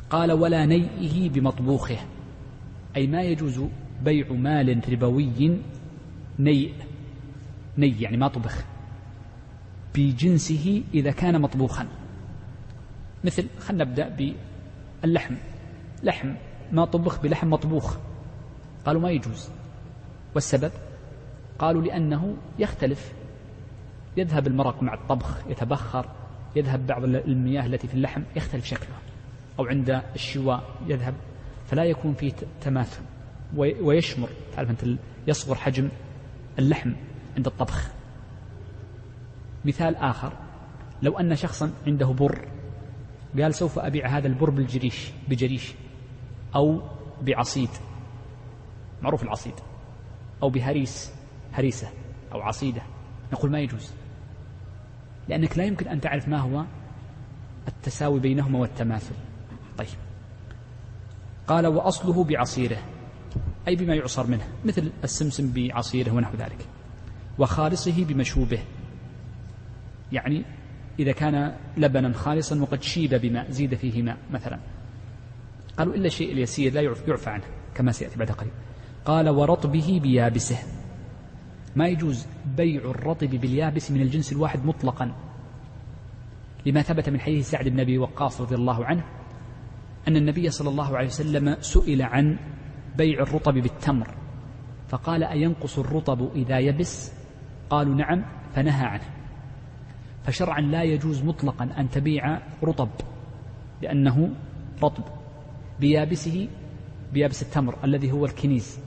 قال ولا نيئه بمطبوخه. أي ما يجوز بيع مال ربوي نيء ني يعني ما طبخ بجنسه إذا كان مطبوخا. مثل خلينا نبدأ باللحم. لحم ما طبخ بلحم مطبوخ. قالوا ما يجوز. والسبب؟ قالوا لأنه يختلف. يذهب المرق مع الطبخ يتبخر يذهب بعض المياه التي في اللحم يختلف شكله أو عند الشواء يذهب فلا يكون في تماثل. ويشمر. تعرف أنت يصغر حجم اللحم عند الطبخ. مثال آخر. لو أن شخصا عنده بر قال سوف أبيع هذا البر بالجريش بجريش أو بعصيد. معروف العصيد. أو بهريس هريسة أو عصيدة. نقول ما يجوز. لأنك لا يمكن أن تعرف ما هو التساوي بينهما والتماثل. قال وأصله بعصيره أي بما يعصر منه مثل السمسم بعصيره ونحو ذلك وخالصه بمشوبه. يعني إذا كان لبنا خالصا وقد شيب بماء زيد فيه ماء مثلا. قالوا إلا الشيء اليسير لا يعفى عنه كما سيأتي بعد قليل. قال ورطبه بيابسه. ما يجوز بيع الرطب باليابس من الجنس الواحد مطلقا. لما ثبت من حديث سعد بن أبي وقاص رضي الله عنه أن النبي صلى الله عليه وسلم سئل عن بيع الرطب بالتمر فقال أينقص الرطب إذا يبس؟ قالوا نعم فنهى عنه. فشرعا لا يجوز مطلقا أن تبيع رطب لأنه رطب بيابسه بيابس التمر الذي هو الكنيز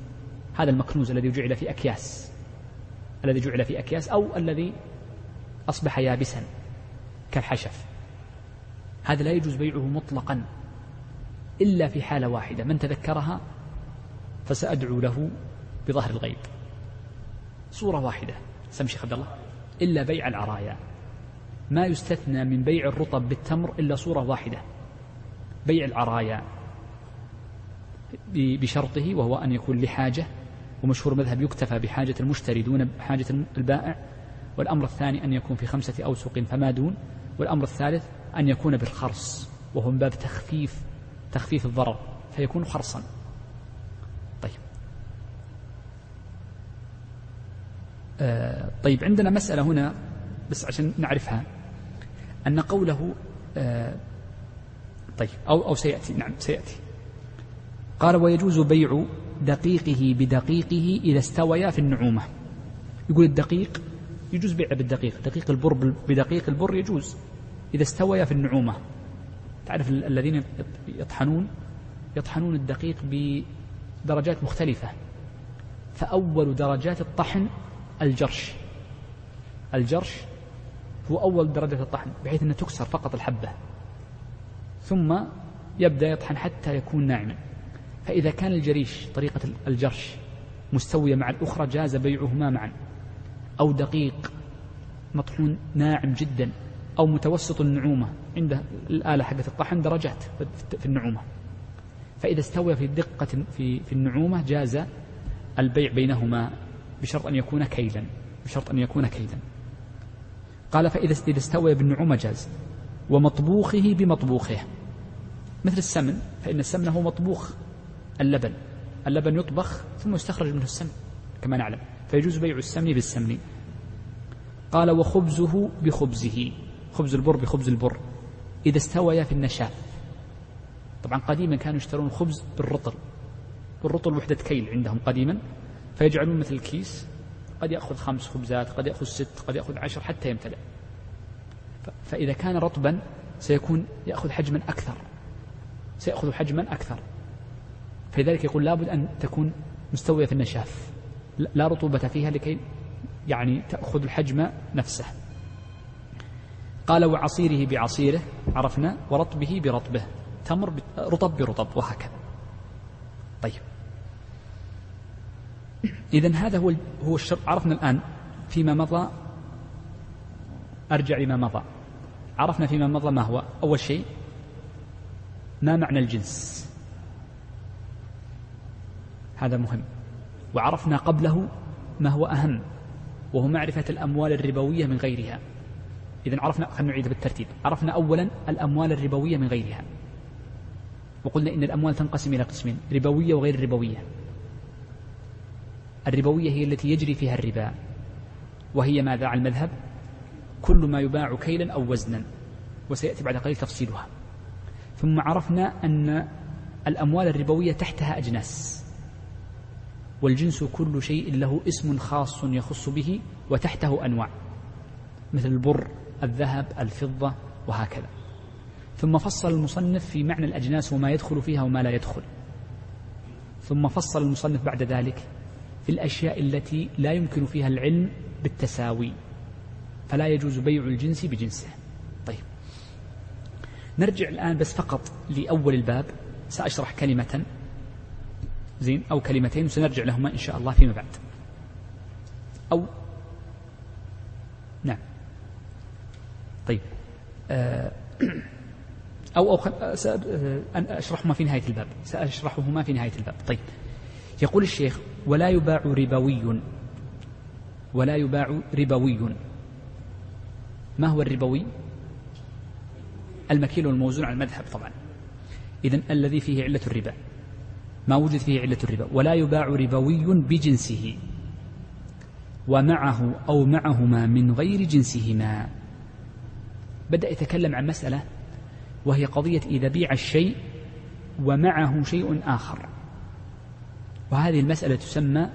هذا المكنوز الذي جعل في أكياس الذي جعل في أكياس أو الذي أصبح يابسا كالحشف. هذا لا يجوز بيعه مطلقا. إلا في حالة واحدة من تذكرها فسأدعو له بظهر الغيب. صورة واحدة. سم شيخ عبد الله. إلا بيع العرايا. ما يستثنى من بيع الرطب بالتمر إلا صورة واحدة. بيع العرايا بشرطه وهو أن يكون لحاجة ومشهور مذهب يكتفى بحاجة المشتري دون حاجة البائع. والأمر الثاني أن يكون في خمسة أوسق فما دون. والأمر الثالث أن يكون بالخرص وهو من باب تخفيف تخفيف الضرر فيكون خرصا. طيب. آه طيب عندنا مسألة هنا بس عشان نعرفها. أن قوله آه طيب أو أو سيأتي نعم سيأتي. قال ويجوز بيع دقيقه بدقيقه إذا استويا في النعومة. يقول الدقيق يجوز بيعه بالدقيق. دقيق البر بدقيق البر يجوز إذا استويا في النعومة. تعرف الذين يطحنون؟ يطحنون الدقيق بدرجات مختلفة. فأول درجات الطحن الجرش. الجرش هو أول درجة الطحن بحيث أنها تكسر فقط الحبة. ثم يبدأ يطحن حتى يكون ناعما. فإذا كان الجريش طريقة الجرش مستوية مع الأخرى جاز بيعهما معا. أو دقيق مطحون ناعم جدا. أو متوسط النعومة. عند الآلة حقت الطحن درجات في النعومة. فإذا استوى في الدقة في, في النعومة جاز البيع بينهما بشرط أن يكون كيلا. بشرط أن يكون كيلا. قال فإذا إذا استوى بالنعومة جاز. ومطبوخه بمطبوخه. مثل السمن فإن السمن هو مطبوخ اللبن. اللبن يطبخ ثم يستخرج منه السمن كما نعلم. فيجوز بيع السمن بالسمن. قال وخبزه بخبزه. خبز البر بخبز البر إذا استويا في النشاء طبعا قديما كانوا يشترون الخبز بالرطل بالرطل وحدة كيل عندهم قديما فيجعلون مثل الكيس قد يأخذ خمس خبزات قد يأخذ ست قد يأخذ عشر حتى يمتلئ. فإذا كان رطبا سيكون يأخذ حجما أكثر سيأخذ حجما أكثر. فلذلك يقول لابد أن تكون مستوية في النشاف لا رطوبة فيها لكي يعني تأخذ الحجم نفسه. قال وعصيره بعصيره عرفنا ورطبه برطبه. تمر رطب برطب وهكذا. طيب. إذا هذا هو هو الشرط عرفنا الآن فيما مضى. أرجع لما مضى. عرفنا فيما مضى ما هو. أول شيء ما معنى الجنس؟ هذا مهم. وعرفنا قبله ما هو أهم وهو معرفة الأموال الربوية من غيرها. إذا عرفنا خلينا نعيد بالترتيب. عرفنا أولا الأموال الربوية من غيرها. وقلنا إن الأموال تنقسم إلى قسمين ربوية وغير ربوية. الربوية هي التي يجري فيها الربا وهي ماذا؟ على المذهب كل ما يباع كيلا أو وزنا وسيأتي بعد قليل تفصيلها. ثم عرفنا أن الأموال الربوية تحتها أجناس. والجنس كل شيء له اسم خاص يخص به وتحته أنواع. مثل البر الذهب الفضة وهكذا. ثم فصل المصنف في معنى الأجناس وما يدخل فيها وما لا يدخل. ثم فصل المصنف بعد ذلك في الأشياء التي لا يمكن فيها العلم بالتساوي فلا يجوز بيع الجنس بجنسه. طيب. نرجع الآن بس فقط لأول الباب. سأشرح كلمة. زين أو كلمتين وسنرجع لهما إن شاء الله فيما بعد. أو طيب. آه، أو أو أشرحهما في نهاية الباب. سأشرحهما في نهاية الباب. طيب. يقول الشيخ ولا يباع ربوي. ولا يباع ربوي. ما هو الربوي؟ المكيل والموزون على المذهب طبعا. إذا الذي فيه علة الربا. ما وجد فيه علة الربا. ولا يباع ربوي بجنسه. ومعه أو معهما من غير جنسهما. بدأ يتكلم عن مسألة وهي قضية إذا بيع الشيء ومعه شيء آخر. وهذه المسألة تسمى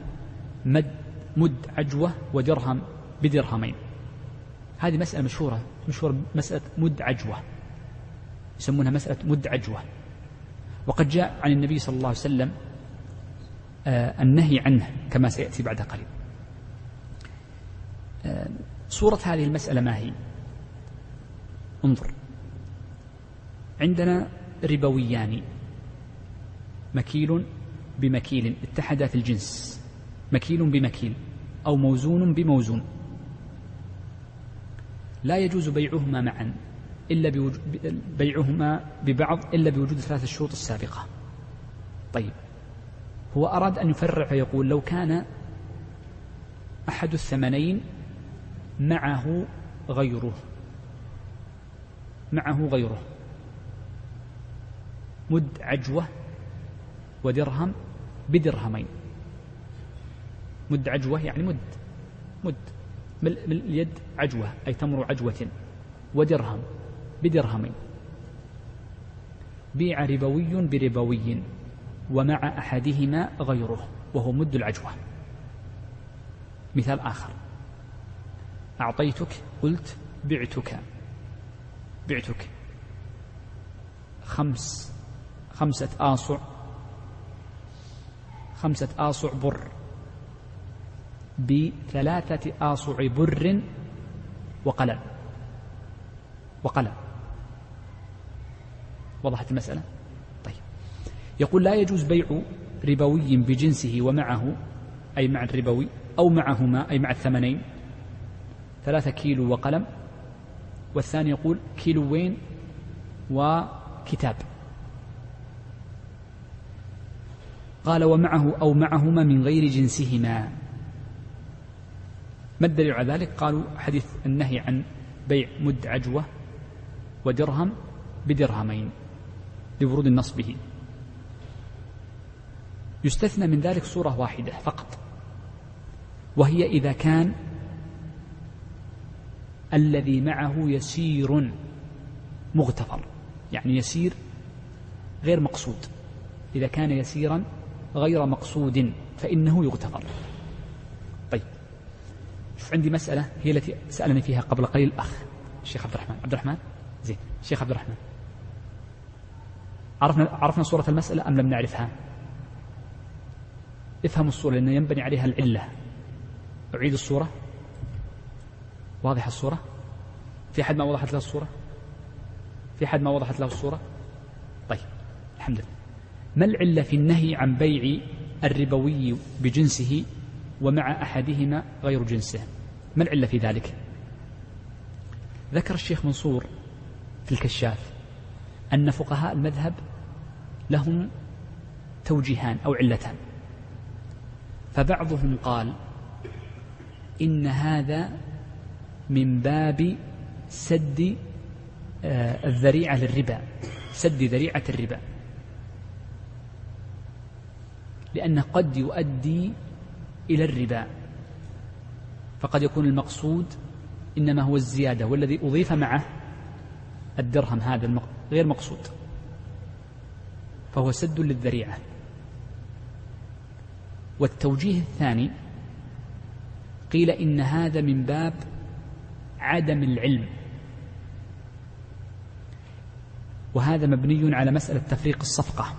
مد مد عجوة ودرهم بدرهمين. هذه مسألة مشهورة مشهورة مسألة مد عجوة. يسمونها مسألة مد عجوة. وقد جاء عن النبي صلى الله عليه وسلم آه النهي عنه كما سيأتي بعد قليل. آه صورة هذه المسألة ما هي؟ انظر. عندنا ربويان. مكيل بمكيل. اتحدا في الجنس. مكيل بمكيل. أو موزون بموزون. لا يجوز بيعهما معا. إلا بوجود بيعهما ببعض إلا بوجود ثلاث الشروط السابقة. طيب. هو أراد أن يفرع فيقول لو كان أحد الثمنين معه غيره. معه غيره. مد عجوة ودرهم بدرهمين. مد عجوة يعني مد. مد. من اليد عجوة أي تمر عجوة. ودرهم بدرهمين. بيع ربوي بربوي ومع أحدهما غيره وهو مد العجوة. مثال آخر. أعطيتك قلت بعتك. بعتك. خمس خمسة آصع. خمسة آصع بر. بثلاثة آصع بر وقلم. وقلم. وضحت المسألة؟ طيب. يقول لا يجوز بيع ربوي بجنسه ومعه أي مع الربوي أو معهما أي مع الثمنين. ثلاثة كيلو وقلم. والثاني يقول كيلوين وكتاب. قال ومعه أو معهما من غير جنسهما. ما الدليل على ذلك؟ قالوا حديث النهي عن بيع مد عجوة ودرهم بدرهمين لورود النص به. يستثنى من ذلك صورة واحدة فقط وهي إذا كان الذي معه يسير مغتفر يعني يسير غير مقصود. إذا كان يسيرا غير مقصود فإنه يغتفر. طيب شوف عندي مسألة هي التي سألني فيها قبل قليل الأخ الشيخ عبد الرحمن. عبد الرحمن؟ زين الشيخ عبد الرحمن. عرفنا عرفنا صورة المسألة أم لم نعرفها؟ افهموا الصورة لأنه ينبني عليها العلة. أعيد الصورة. واضحة الصورة؟ في أحد ما وضحت له الصورة؟ في أحد ما وضحت له الصورة؟ طيب الحمد لله. ما العلة في النهي عن بيع الربوي بجنسه ومع أحدهما غير جنسه؟ ما العلة في ذلك؟ ذكر الشيخ منصور في الكشاف أن فقهاء المذهب لهم توجيهان أو علتان. فبعضهم قال إن هذا من باب سد آه، الذريعة للربا. سد ذريعة الربا. لأنه قد يؤدي إلى الربا. فقد يكون المقصود إنما هو الزيادة والذي أضيف معه الدرهم هذا غير مقصود. فهو سد للذريعة. والتوجيه الثاني قيل إن هذا من باب عدم العلم. وهذا مبني على مسألة تفريق الصفقة.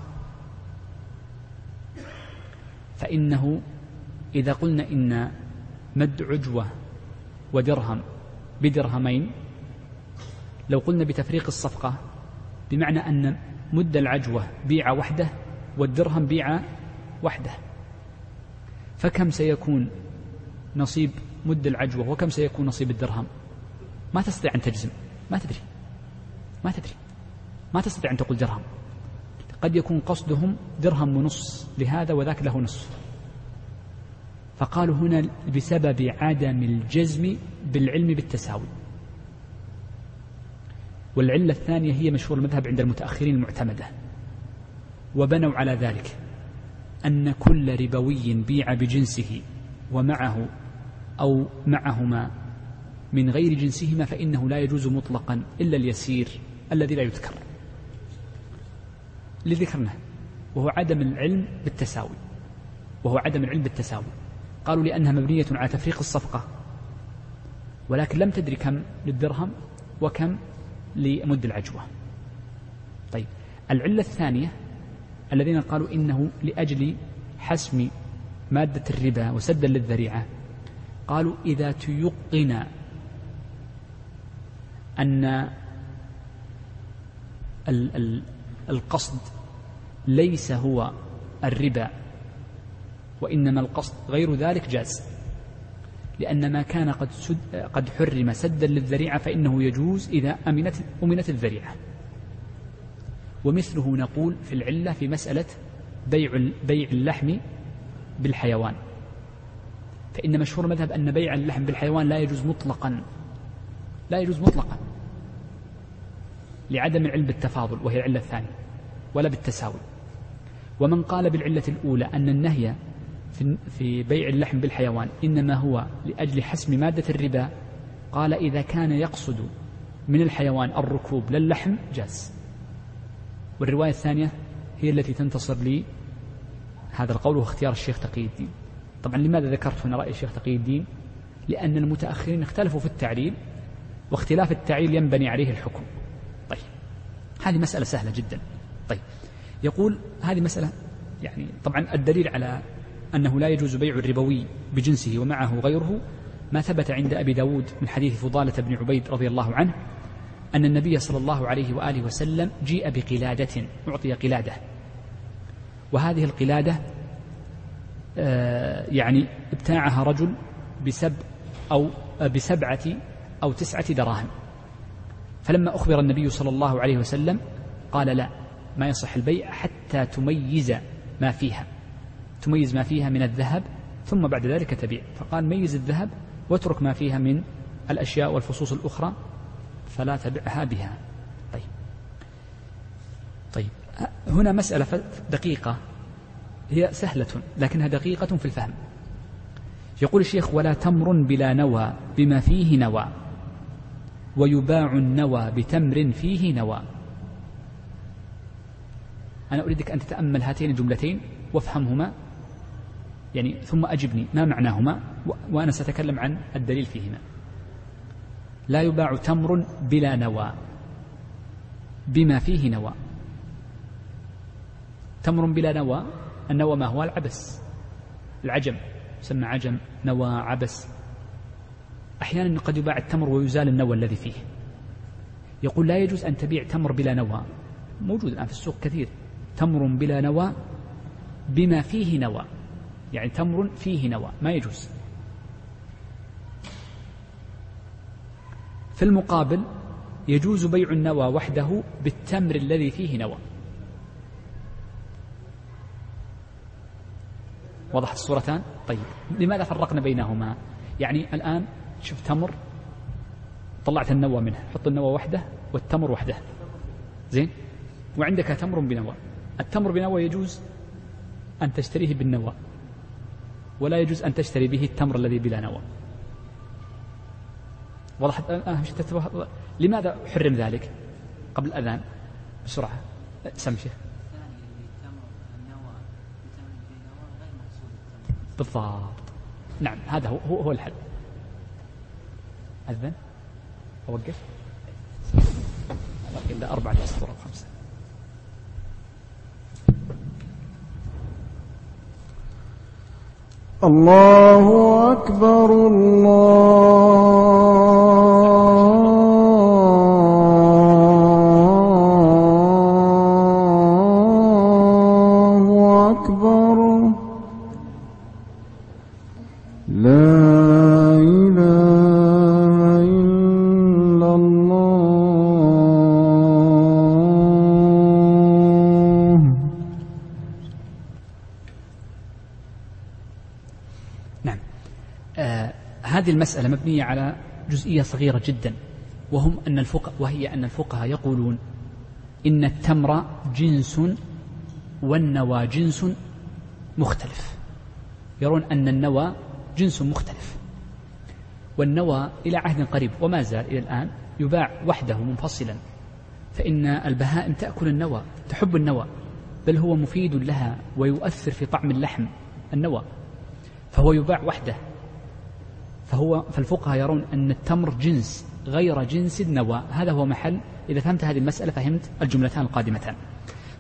فإنه إذا قلنا إن مد عجوة ودرهم بدرهمين لو قلنا بتفريق الصفقة بمعنى أن مد العجوة بيع وحده والدرهم بيع وحده. فكم سيكون نصيب مد العجوة وكم سيكون نصيب الدرهم؟ ما تستطيع أن تجزم. ما تدري. ما تدري. ما تستطيع أن تقول درهم. قد يكون قصدهم درهم ونص. لهذا وذاك له نصف فقالوا هنا بسبب عدم الجزم بالعلم بالتساوي. والعلة الثانية هي مشهور المذهب عند المتأخرين المعتمدة. وبنوا على ذلك أن كل ربوي بيع بجنسه ومعه أو معهما من غير جنسهما فإنه لا يجوز مطلقا إلا اليسير الذي لا يذكر. لذكرنا وهو عدم العلم بالتساوي. وهو عدم العلم بالتساوي. قالوا لأنها مبنية على تفريق الصفقة. ولكن لم تدري كم للدرهم وكم لمد العجوة. طيب العلة الثانية الذين قالوا إنه لأجل حسم مادة الربا وسدا للذريعة قالوا إذا تيقن أن القصد ليس هو الربا وإنما القصد غير ذلك جاز لأن ما كان قد, سد قد حرم سدا للذريعة فإنه يجوز إذا أمنت, أمنت الذريعة. ومثله نقول في العلة في مسألة بيع بيع اللحم بالحيوان. فإن مشهور مذهب أن بيع اللحم بالحيوان لا يجوز مطلقا. لا يجوز مطلقا لعدم العلم بالتفاضل وهي العلة الثانية ولا بالتساوي ومن قال بالعلة الأولى أن النهي في بيع اللحم بالحيوان إنما هو لأجل حسم مادة الربا قال إذا كان يقصد من الحيوان الركوب للحم جاز. والرواية الثانية هي التي تنتصر لي هذا القول واختيار الشيخ تقي الدين. طبعا لماذا ذكرت هنا رأي الشيخ تقي الدين؟ لأن المتأخرين اختلفوا في التعليل واختلاف التعليل ينبني عليه الحكم. طيب. هذه مسألة سهلة جدا. طيب. يقول هذه مسألة يعني طبعا الدليل على أنه لا يجوز بيع الربوي بجنسه ومعه غيره ما ثبت عند أبي داود من حديث فضالة بن عبيد رضي الله عنه أن النبي صلى الله عليه وآله وسلم جيء بقلادة أعطي قلادة. وهذه القلادة آه، يعني ابتاعها رجل بسب أو بسبعة أو تسعة دراهم. فلما أخبر النبي صلى الله عليه وسلم قال لا ما يصح البيع حتى تميز ما فيها. تميز ما فيها من الذهب ثم بعد ذلك تبيع. فقال ميز الذهب واترك ما فيها من الأشياء والفصوص الأخرى فلا تبعها بها. طيب. طيب. هنا مسألة دقيقة. هي سهلة لكنها دقيقة في الفهم. يقول الشيخ ولا تمر بلا نوى بما فيه نوى. ويباع النوى بتمر فيه نوى. أنا أريدك أن تتأمل هاتين الجملتين وافهمهما. يعني ثم أجبني ما معناهما وأنا سأتكلم عن الدليل فيهما. لا يباع تمر بلا نوى. بما فيه نوى. تمر بلا نوى النوى ما هو؟ العبس. العجم. يسمى عجم. نوى عبس. أحيانا قد يباع التمر ويزال النوى الذي فيه. يقول لا يجوز أن تبيع تمر بلا نوى. موجود الآن في السوق كثير. تمر بلا نوى بما فيه نوى. يعني تمر فيه نوى. ما يجوز. في المقابل يجوز بيع النوى وحده بالتمر الذي فيه نوى. وضحت الصورتان طيب. لماذا فرقنا بينهما؟ يعني الآن شوف تمر طلعت النوى منه حط النوى وحده والتمر وحده. زين؟ وعندك تمر بنوى. التمر بنوى يجوز أن تشتريه بالنوى ولا يجوز أن تشتري به التمر الذي بلا نوى. وضحت أه لماذا حرم ذلك؟ قبل الأذان بسرعة. سم شيخ. بالضبط. نعم هذا هو هو الحل. أذن. أوقف. إلا أربعة أسطر أو خمسة. الله أكبر الله جزئية صغيرة جدا وهم أن الفقهاء وهي أن الفقهاء يقولون إن التمر جنس والنوى جنس مختلف. يرون أن النوى جنس مختلف. والنوى إلى عهد قريب وما زال إلى الآن يباع وحده منفصلا. فإن البهائم تأكل النوى تحب النوى بل هو مفيد لها ويؤثر في طعم اللحم النوى فهو يباع وحده. فهو فالفقهاء يرون أن التمر جنس غير جنس النوى هذا هو محل. إذا فهمت هذه المسألة فهمت الجملتان القادمتان.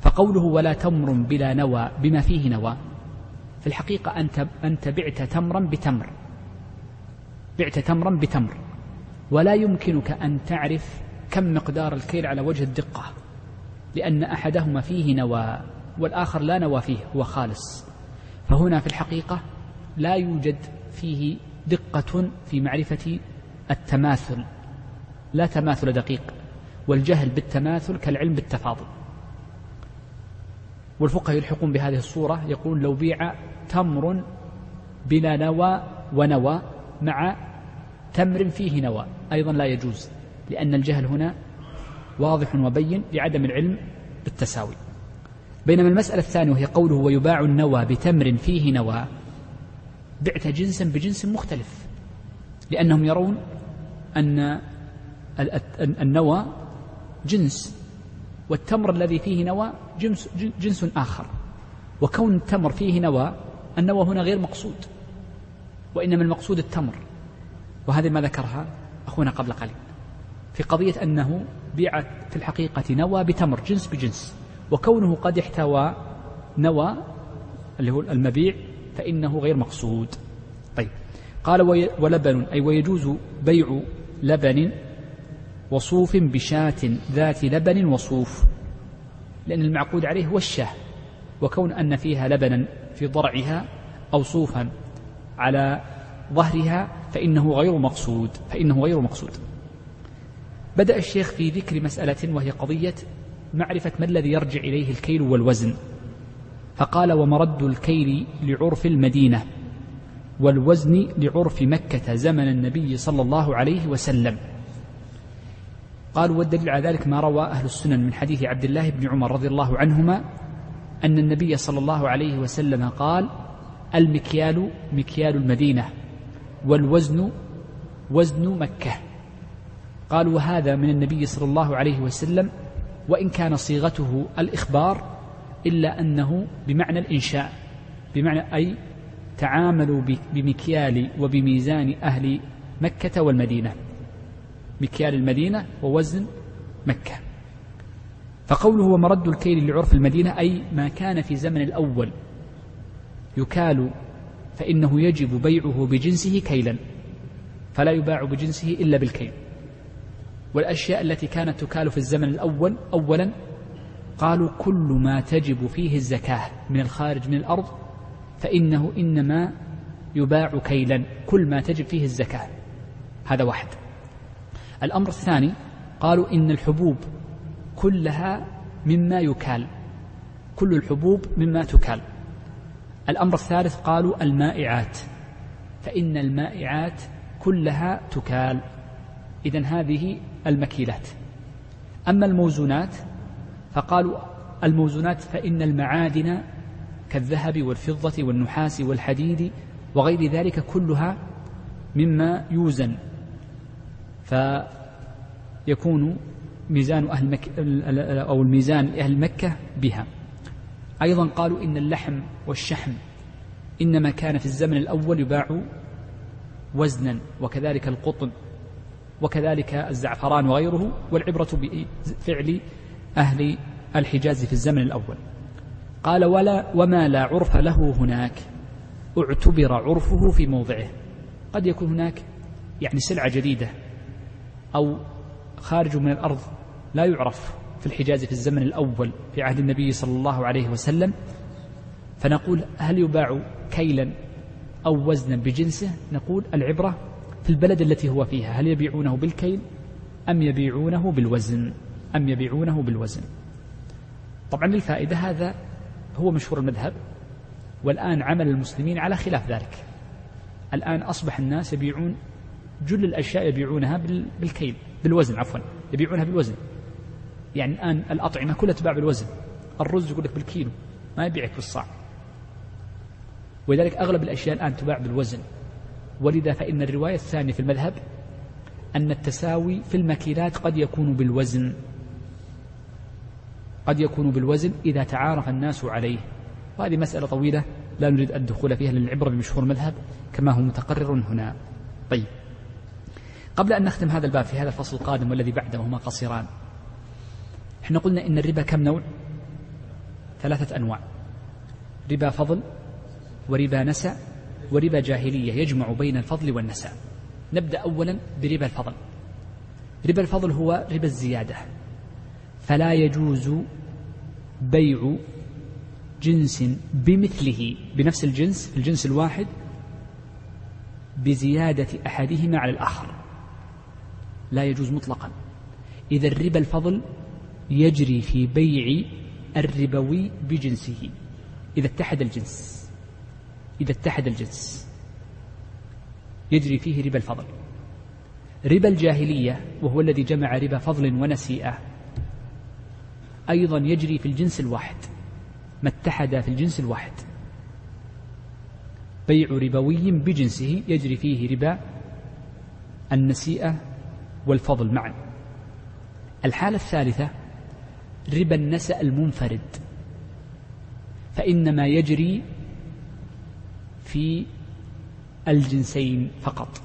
فقوله ولا تمر بلا نوى بما فيه نوى. في الحقيقة أنت أنت بعت تمرا بتمر. بعت تمرا بتمر. ولا يمكنك أن تعرف كم مقدار الكيل على وجه الدقة لأن أحدهما فيه نوى والآخر لا نوى فيه هو خالص. فهنا في الحقيقة لا يوجد فيه دقة في معرفة التماثل. لا تماثل دقيق والجهل بالتماثل كالعلم بالتفاضل. والفقهاء يلحقون بهذه الصورة يقول لو بيع تمر بلا نوى ونوى مع تمر فيه نوى. أيضا لا يجوز لأن الجهل هنا واضح وبين لعدم العلم بالتساوي. بينما المسألة الثانية وهي قوله ويباع النوى بتمر فيه نوى بعت جنسا بجنس مختلف لأنهم يرون أن النوى جنس والتمر الذي فيه نوى جنس, جنس آخر. وكون التمر فيه نوى النوى هنا غير مقصود وإنما المقصود التمر. وهذا ما ذكرها أخونا قبل قليل. في قضية أنه بيعت في الحقيقة نوى بتمر جنس بجنس. وكونه قد احتوى نوى اللي هو المبيع فإنه غير مقصود. طيب. قال ولبن أي ويجوز بيع لبن وصوف بشاة ذات لبن وصوف لأن المعقود عليه هو الشاة وكون أن فيها لبنا في ضرعها أو صوفا على ظهرها فإنه غير مقصود فإنه غير مقصود. بدأ الشيخ في ذكر مسألة وهي قضية معرفة ما الذي يرجع إليه الكيل والوزن. فقال ومرد الكيل لعرف المدينة والوزن لعرف مكة زمن النبي صلى الله عليه وسلم. قال والدليل على ذلك ما روى أهل السنن من حديث عبد الله بن عمر رضي الله عنهما أن النبي صلى الله عليه وسلم قال المكيال مكيال المدينة والوزن وزن مكة. قال وهذا من النبي صلى الله عليه وسلم وإن كان صيغته الإخبار إلا أنه بمعنى الإنشاء بمعنى أي تعاملوا بمكيال وبميزان أهل مكة والمدينة. مكيال المدينة ووزن مكة. فقوله ومرد الكيل لعرف المدينة أي ما كان في زمن الأول. يكال فإنه يجب بيعه بجنسه كيلا فلا يباع بجنسه إلا بالكيل. والأشياء التي كانت تكال في الزمن الأول أولا قالوا كل ما تجب فيه الزكاة من الخارج من الأرض فإنه إنما يباع كيلا. كل ما تجب فيه الزكاة. هذا واحد. الأمر الثاني قالوا إن الحبوب كلها مما يكال. كل الحبوب مما تكال. الأمر الثالث قالوا المائعات. فإن المائعات كلها تكال. إذا هذه المكيلات. أما الموزونات فقالوا الموزونات فإن المعادن كالذهب والفضة والنحاس والحديد وغير ذلك كلها مما يوزن. فيكون ميزان أهل مكة أو الميزان أهل مكة بها. أيضا قالوا إن اللحم والشحم إنما كان في الزمن الأول يباع وزنا وكذلك القطن وكذلك الزعفران وغيره والعبرة بفعل أهل الحجاز في الزمن الأول. قال ولا وما لا عرف له هناك. اعتبر عرفه في موضعه. قد يكون هناك يعني سلعة جديدة أو خارج من الأرض لا يعرف في الحجاز في الزمن الأول في عهد النبي صلى الله عليه وسلم. فنقول هل يباع كيلا أو وزنا بجنسه؟ نقول العبرة في البلد التي هو فيها. هل يبيعونه بالكيل أم يبيعونه بالوزن؟ أم يبيعونه بالوزن. طبعا للفائدة هذا هو مشهور المذهب والآن عمل المسلمين على خلاف ذلك. الآن أصبح الناس يبيعون جل الأشياء يبيعونها بالكيل بالوزن عفوا يبيعونها بالوزن. يعني الآن الأطعمة كلها تباع بالوزن الرز يقول لك بالكيلو ما يبيعك بالصاع. ولذلك أغلب الأشياء الآن تباع بالوزن. ولذا فإن الرواية الثانية في المذهب أن التساوي في المكيلات قد يكون بالوزن. قد يكون بالوزن إذا تعارف الناس عليه. وهذه مسألة طويلة لا نريد الدخول فيها للعبرة بمشهور المذهب كما هو متقرر هنا. طيب. قبل أن نختم هذا الباب في هذا الفصل القادم والذي بعده وهما قصيران إحنا قلنا إن الربا كم نوع؟ ثلاثة أنواع. ربا فضل وربا نسأ وربا جاهلية يجمع بين الفضل والنساء نبدأ أولا بربا الفضل. ربا الفضل هو ربا الزيادة. فلا يجوز بيع جنس بمثله بنفس الجنس في الجنس الواحد بزيادة أحدهما على الآخر. لا يجوز مطلقا. إذا الربا الفضل يجري في بيع الربوي بجنسه. إذا اتحد الجنس إذا اتحد الجنس يجري فيه ربا الفضل. ربا الجاهلية وهو الذي جمع ربا فضل ونسيئة أيضا يجري في الجنس الواحد ما اتحد في الجنس الواحد. بيع ربوي بجنسه يجري فيه ربا النسيئة والفضل معا. الحالة الثالثة ربا النسأ المنفرد. فإنما يجري في الجنسين فقط.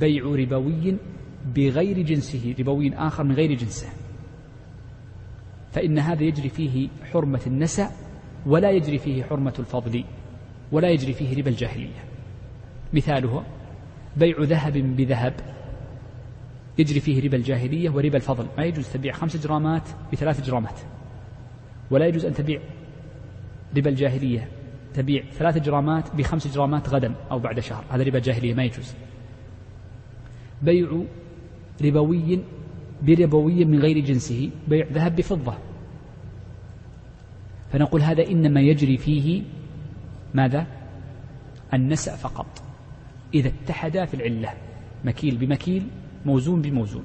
بيع ربوي بغير جنسه ربوي آخر من غير جنسه. فإن هذا يجري فيه حرمة النسأ ولا يجري فيه حرمة الفضل ولا يجري فيه ربا الجاهلية. مثاله بيع ذهب بذهب. يجري فيه ربا الجاهلية وربا الفضل. ما يجوز تبيع خمس جرامات بثلاث جرامات. ولا يجوز أن تبيع ربا الجاهلية تبيع ثلاث جرامات بخمس جرامات غدا أو بعد شهر. هذا ربا الجاهلية ما يجوز. بيع ربوي بربوي من غير جنسه بيع ذهب بفضة. فنقول هذا إنما يجري فيه ماذا؟ النسأ فقط. إذا اتحدا في العلة مكيل بمكيل موزون بموزون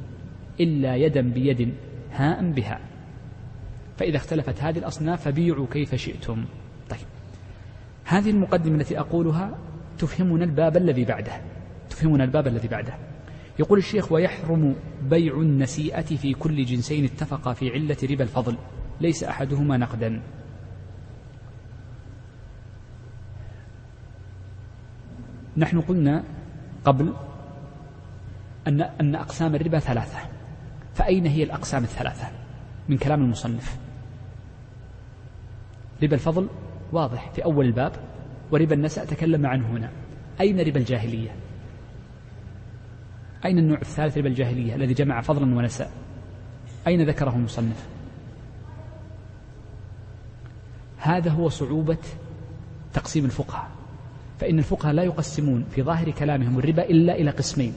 إلا يدا بيد هاء بها فإذا اختلفت هذه الأصناف فبيعوا كيف شئتم. طيب. هذه المقدمة التي أقولها تفهمنا الباب الذي بعده. تفهمنا الباب الذي بعده. يقول الشيخ ويحرم بيع النسيئة في كل جنسين اتفقا في علة ربا الفضل ليس أحدهما نقدا. نحن قلنا قبل أن أن أقسام الربا ثلاثة فأين هي الأقسام الثلاثة من كلام المصنف؟ ربا الفضل واضح في أول الباب وربا النسأ تكلم عنه هنا. أين ربا الجاهلية؟ أين النوع الثالث ربا الجاهلية الذي جمع فضلا ونسأ أين ذكره المصنف؟ هذا هو صعوبة تقسيم الفقهاء فإن الفقهاء لا يقسمون في ظاهر كلامهم الربا إلا إلى قسمين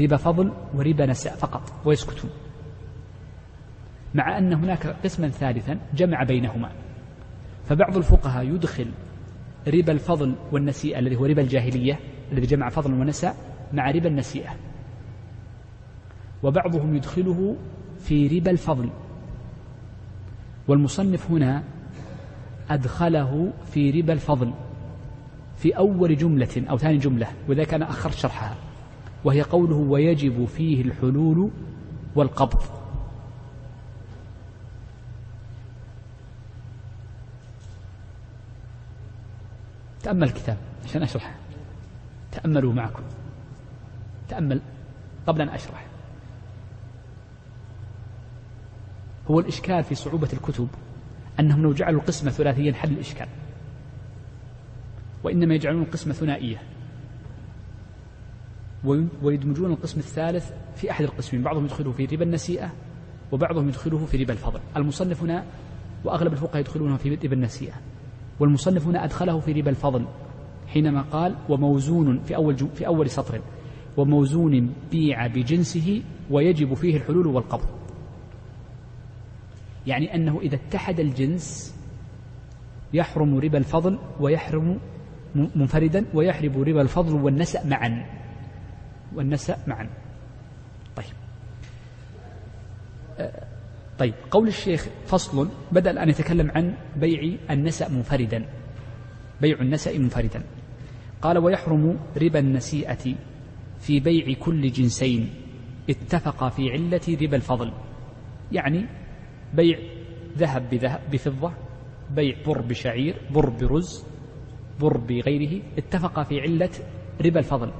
ربا فضل وربا نساء فقط ويسكتون. مع أن هناك قسما ثالثا جمع بينهما فبعض الفقهاء يدخل ربا الفضل والنسيئة الذي هو ربا الجاهلية الذي جمع فضل ونساء مع ربا النسيئة. وبعضهم يدخله في ربا الفضل. والمصنف هنا أدخله في ربا الفضل في أول جملة أو ثاني جملة وذلك أنا أخرت شرحها. وهي قوله ويجب فيه الحلول والقبض تأمل الكتاب عشان أشرح تأملوا معكم. تأمل قبل أن أشرح. هو الإشكال في صعوبة الكتب أنهم لو جعلوا القسمة ثلاثيا حل الإشكال وإنما يجعلون القسمة ثنائية ويدمجون القسم الثالث في أحد القسمين بعضهم يدخله في ربا النسيئة وبعضهم يدخله في ربا الفضل. المصنف هنا وأغلب الفقهاء يدخلونه في ربا النسيئة والمصنف هنا أدخله في ربا الفضل حينما قال وموزون في أول في أول سطر وموزون بيع بجنسه ويجب فيه الحلول والقبض. يعني أنه إذا اتحد الجنس يحرم ربا الفضل ويحرم منفردا ويحرم ربا الفضل والنسأ معا. والنسأ معا. طيب. آه، طيب. قول الشيخ فصل بدأ الآن يتكلم عن بيع النسأ منفردا. بيع النسأ منفردا. قال ويحرم ربا النسيئة. في بيع كل جنسين اتفقا في علة ربا الفضل. يعني بيع ذهب بذهب بفضة بيع بر بشعير بر برز بر بغيره اتفقا في علة ربا الفضل.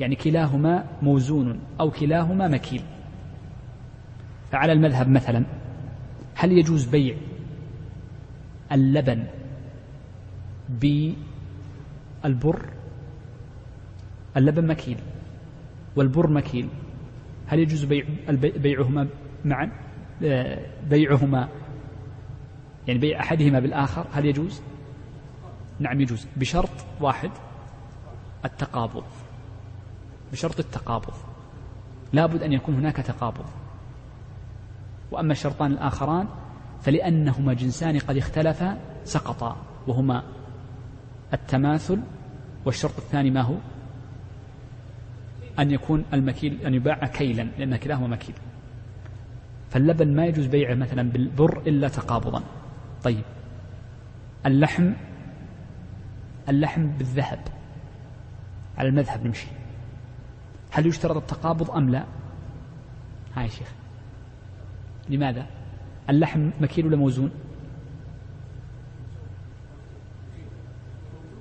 يعني كلاهما موزون أو كلاهما مكيل. فعلى المذهب مثلا هل يجوز بيع اللبن بالبر؟ اللبن مكيل. والبر مكيل. هل يجوز بيع بيعهما معا؟ بيعهما يعني بيع أحدهما بالآخر هل يجوز؟ نعم يجوز. بشرط واحد التقابض. بشرط التقابض. لابد أن يكون هناك تقابض. وأما الشرطان الآخران فلأنهما جنسان قد اختلفا سقطا. وهما التماثل والشرط الثاني ما هو؟ أن يكون المكيل أن يباع كيلا لأن كلاهما مكيل. فاللبن ما يجوز بيعه مثلا بالبر إلا تقابضا. طيب. اللحم اللحم بالذهب. على المذهب نمشي. هل يشترط التقابض أم لا؟ هاي يا شيخ. لماذا؟ اللحم مكيل ولا موزون؟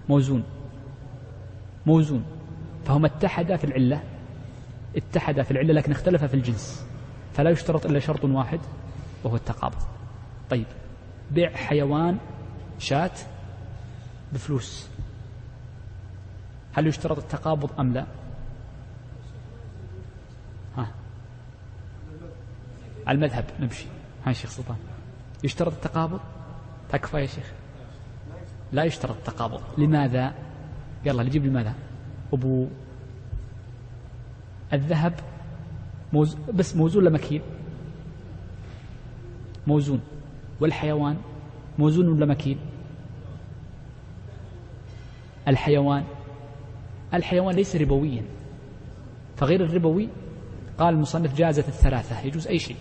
موزون. موزون. فهما اتحدا في العلة اتحدا في العلة لكن اختلفا في الجنس فلا يشترط إلا شرط واحد وهو التقابض. طيب بيع حيوان شاة بفلوس هل يشترط التقابض أم لا؟ ها المذهب نمشي. ها شيخ سلطان يشترط التقابض؟ تكفى يا شيخ؟ لا يشترط التقابض. لماذا؟ يلا نجيب لماذا؟ أبو الذهب موز... بس موزون ولا مكيل موزون. والحيوان موزون ولا مكيل الحيوان. الحيوان ليس ربويا. فغير الربوي قال المصنف جازت الثلاثة يجوز أي شيء.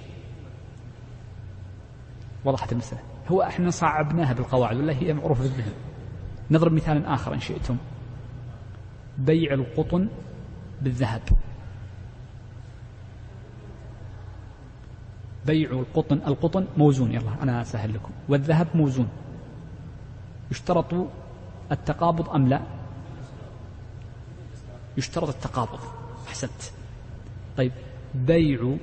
وضحت المسألة. هو إحنا صعبناها بالقواعد والله هي معروفة في الذهن نضرب مثال آخر إن شئتم. بيع القطن بالذهب. بيع القطن القطن موزون يلا أنا أسهل لكم. والذهب موزون. يشترط التقابض أم لا؟ يشترط التقابض. أحسنت. طيب بيع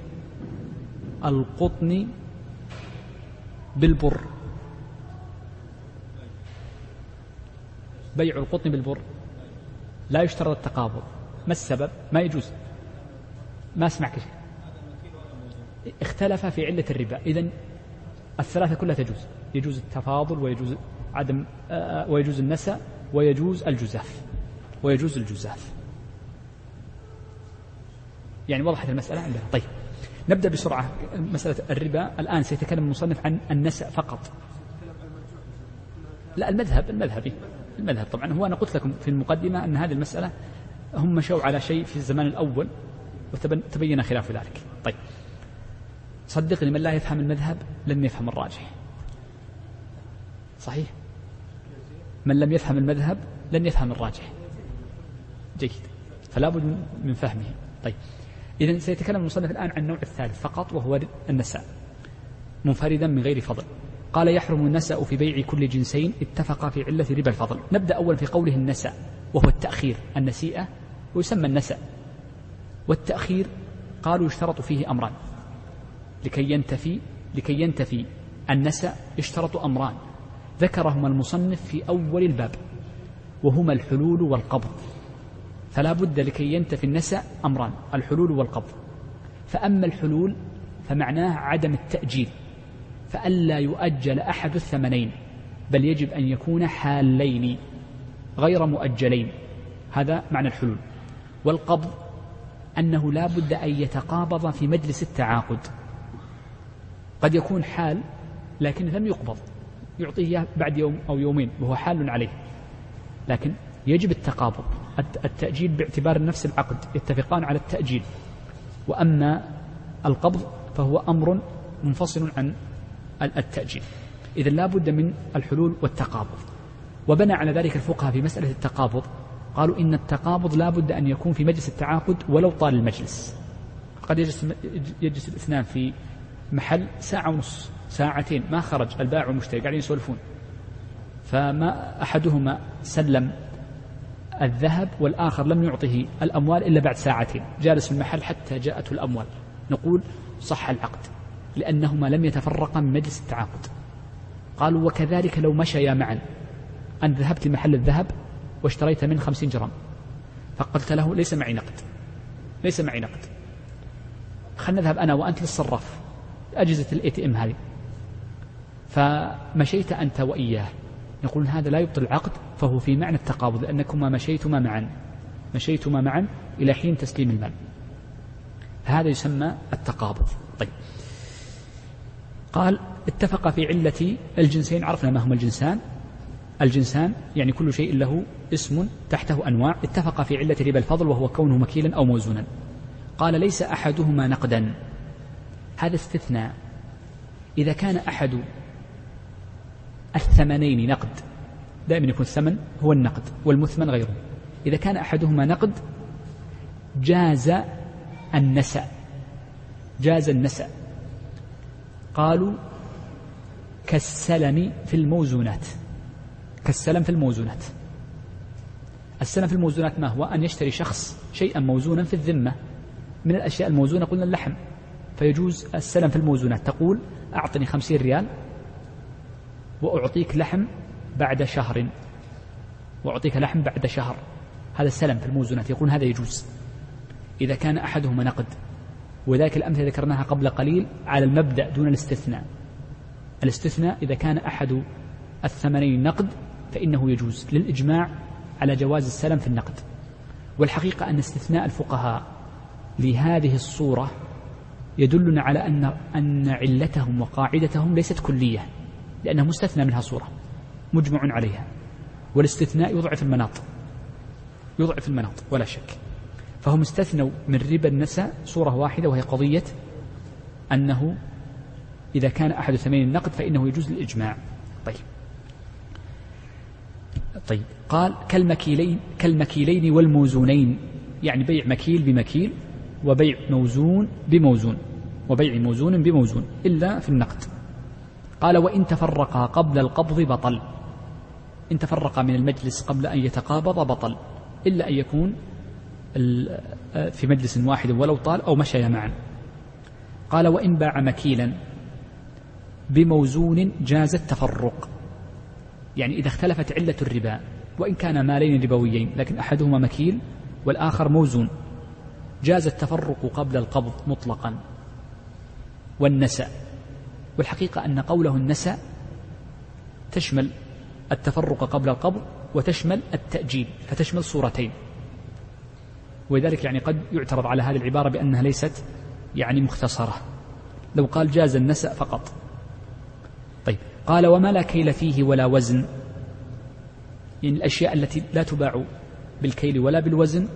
القطن بالبر. بيع القطن بالبر. لا يشترط التقابض. ما السبب؟ ما يجوز. ما اسمعك شيء. اختلف في علة الربا. إذا الثلاثة كلها تجوز. يجوز التفاضل ويجوز عدم آه، ويجوز النسأ ويجوز الجزاف. ويجوز الجزاف. يعني وضحت المسألة عندنا. طيب. نبدأ بسرعة. مسألة الربا. الآن سيتكلم المصنف عن النسأ فقط. لا المذهب المذهبي. المذهب. طبعا هو أنا قلت لكم في المقدمة أن هذه المسألة هم مشوا على شيء في الزمان الأول وتبين خلاف ذلك. طيب. صدقني من لا يفهم المذهب لن يفهم الراجح. صحيح؟ من لم يفهم المذهب لن يفهم الراجح. جيد. فلا بد من فهمه. طيب. إذا سيتكلم المصنف الآن عن النوع الثالث فقط وهو النساء منفردا من غير فضل. قال يحرم النسأ في بيع كل جنسين اتفقا في علة ربا الفضل. نبدأ أولا في قوله النسأ وهو التأخير. النسيئة ويسمى النسأ والتأخير قالوا يشترط فيه أمران. لكي ينتفي لكي ينتفي النسأ يشترط أمران. ذكرهما المصنف في أول الباب وهما الحلول والقبض. فلا بد لكي ينتفي النسأ أمران الحلول والقبض. فأما الحلول فمعناه عدم التأجيل. فألا يؤجل أحد الثمنين بل يجب أن يكون حالين غير مؤجلين. هذا معنى الحلول. والقبض أنه لا بد أن يتقابض في مجلس التعاقد. قد يكون حال لكن لم يقبض. يعطيه إياه بعد يوم أو يومين وهو حال عليه. لكن يجب التقابض التأجيل باعتبار نفس العقد يتفقان على التأجيل. وأما القبض فهو أمر منفصل عن التأجيل. إذا لا بد من الحلول والتقابض. وبنى على ذلك الفقهاء في مسألة التقابض. قالوا إن التقابض لا بد أن يكون في مجلس التعاقد ولو طال المجلس. قد يجلس, يجلس الاثنان في محل ساعة ونص ساعتين ما خرج البائع والمشتري قاعدين يسولفون. فما أحدهما سلم الذهب والآخر لم يعطه الأموال إلا بعد ساعتين. جالس في المحل حتى جاءته الأموال. نقول صح العقد. لأنهما لم يتفرقا من مجلس التعاقد. قالوا وكذلك لو مشيا معا. أن ذهبت لمحل الذهب واشتريت منه خمسين جرام. فقلت له ليس معي نقد. ليس معي نقد. خلنا نذهب أنا وأنت للصراف. أجهزة ال ATM هذه. فمشيت أنت وإياه. يقولون هذا لا يبطل العقد فهو في معنى التقابض لأنكما مشيتما معا. مشيتما معا إلى حين تسليم المال. هذا يسمى التقابض. طيب. قال اتفق في علة الجنسين عرفنا ما هما الجنسان. الجنسان يعني كل شيء له اسم تحته أنواع. اتفق في علة ربا الفضل وهو كونه مكيلا أو موزونا. قال ليس أحدهما نقدا. هذا استثناء. إذا كان أحد الثمنين نقد دائما يكون الثمن هو النقد والمثمن غيره. إذا كان أحدهما نقد جاز النسأ جاز النسأ قالوا كالسلم في الموزونات. كالسلم في الموزونات. السلم في الموزونات ما هو؟ أن يشتري شخص شيئا موزونا في الذمة. من الأشياء الموزونة قلنا اللحم. فيجوز السلم في الموزونات. تقول أعطني خمسين ريال وأعطيك لحم بعد شهر. وأعطيك لحم بعد شهر. هذا السلم في الموزونات. يقول هذا يجوز. إذا كان أحدهما نقد. وذلك الأمثلة ذكرناها قبل قليل على المبدأ دون الاستثناء. الاستثناء إذا كان أحد الثمنين نقد فإنه يجوز للإجماع على جواز السلم في النقد. والحقيقة أن استثناء الفقهاء لهذه الصورة يدلنا على أن أن علتهم وقاعدتهم ليست كلية لأنها مستثنى منها صورة مجمع عليها. والاستثناء يضعف المناط يضعف المناط ولا شك. فهم استثنوا من ربا النساء صورة واحدة وهي قضية أنه إذا كان أحد ثمين النقد فإنه يجوز الإجماع. طيب. طيب. قال كالمكيلين كالمكيلين والموزونين. يعني بيع مكيل بمكيل وبيع موزون بموزون وبيع موزون بموزون إلا في النقد. قال وإن تفرقا قبل القبض بطل. إن تفرقا من المجلس قبل أن يتقابض بطل. إلا أن يكون في مجلس واحد ولو طال أو مشيا معا. قال وإن باع مكيلا بموزون جاز التفرق. يعني إذا اختلفت علة الربا وإن كان مالين ربويين لكن أحدهما مكيل والآخر موزون. جاز التفرق قبل القبض مطلقا. والنسأ والحقيقة أن قوله النسأ تشمل التفرق قبل القبض وتشمل التأجيل فتشمل صورتين. ولذلك يعني قد يعترض على هذه العبارة بأنها ليست يعني مختصرة. لو قال جاز النسأ فقط. طيب قال وما لا كيل فيه ولا وزن. يعني الأشياء التي لا تباع بالكيل ولا بالوزن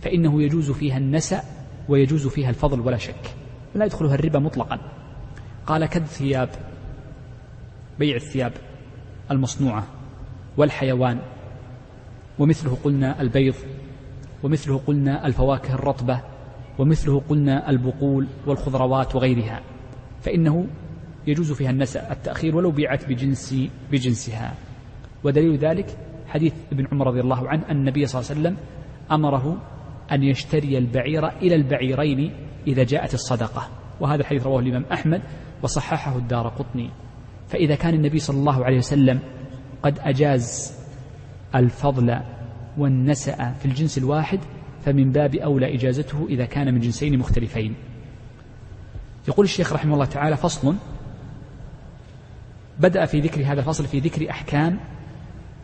فإنه يجوز فيها النسأ ويجوز فيها الفضل ولا شك. لا يدخلها الربا مطلقا. قال كالثياب بيع الثياب المصنوعة والحيوان ومثله قلنا البيض. ومثله قلنا الفواكه الرطبة ومثله قلنا البقول والخضروات وغيرها فإنه يجوز فيها النسأ التأخير ولو بيعت بجنس بجنسها. ودليل ذلك حديث ابن عمر رضي الله عنه أن النبي صلى الله عليه وسلم أمره أن يشتري البعير إلى البعيرين إذا جاءت الصدقة. وهذا الحديث رواه الإمام أحمد وصححه الدار قطني. فإذا كان النبي صلى الله عليه وسلم قد أجاز الفضل والنسأ في الجنس الواحد فمن باب أولى إجازته إذا كان من جنسين مختلفين. يقول الشيخ رحمه الله تعالى فصل بدأ في ذكر هذا الفصل في ذكر أحكام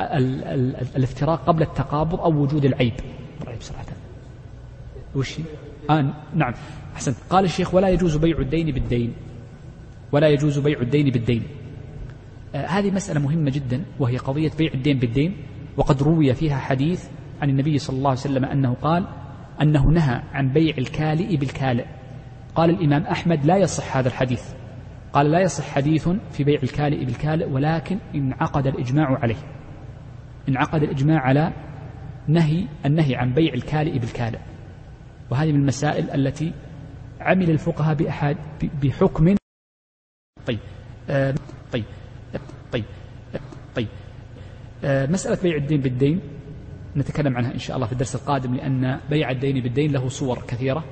ال ال الافتراق قبل التقابض أو وجود العيب. العيب صراحة. وش آه نعم. أحسنت. قال الشيخ ولا يجوز بيع الدين بالدين. ولا يجوز بيع الدين بالدين. آه هذه مسألة مهمة جدا وهي قضية بيع الدين بالدين. وقد روي فيها حديث عن النبي صلى الله عليه وسلم أنه قال أنه نهى عن بيع الكالئ بالكالئ. قال الإمام أحمد لا يصح هذا الحديث. قال لا يصح حديث في بيع الكالئ بالكالئ ولكن انعقد الإجماع عليه. انعقد الإجماع على نهي النهي عن بيع الكالئ بالكالئ. وهذه من المسائل التي عمل الفقهاء بأحد بحكم طيب آه طيب. مسألة بيع الدين بالدين نتكلم عنها إن شاء الله في الدرس القادم لأن بيع الدين بالدين له صور كثيرة.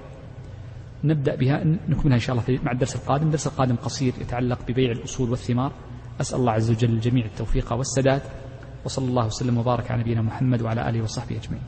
نبدأ بها نكملها إن شاء الله مع الدرس القادم. الدرس القادم قصير يتعلق ببيع الأصول والثمار. أسأل الله عز وجل الجميع التوفيق والسداد وصلى الله وسلم وبارك على نبينا محمد وعلى آله وصحبه أجمعين.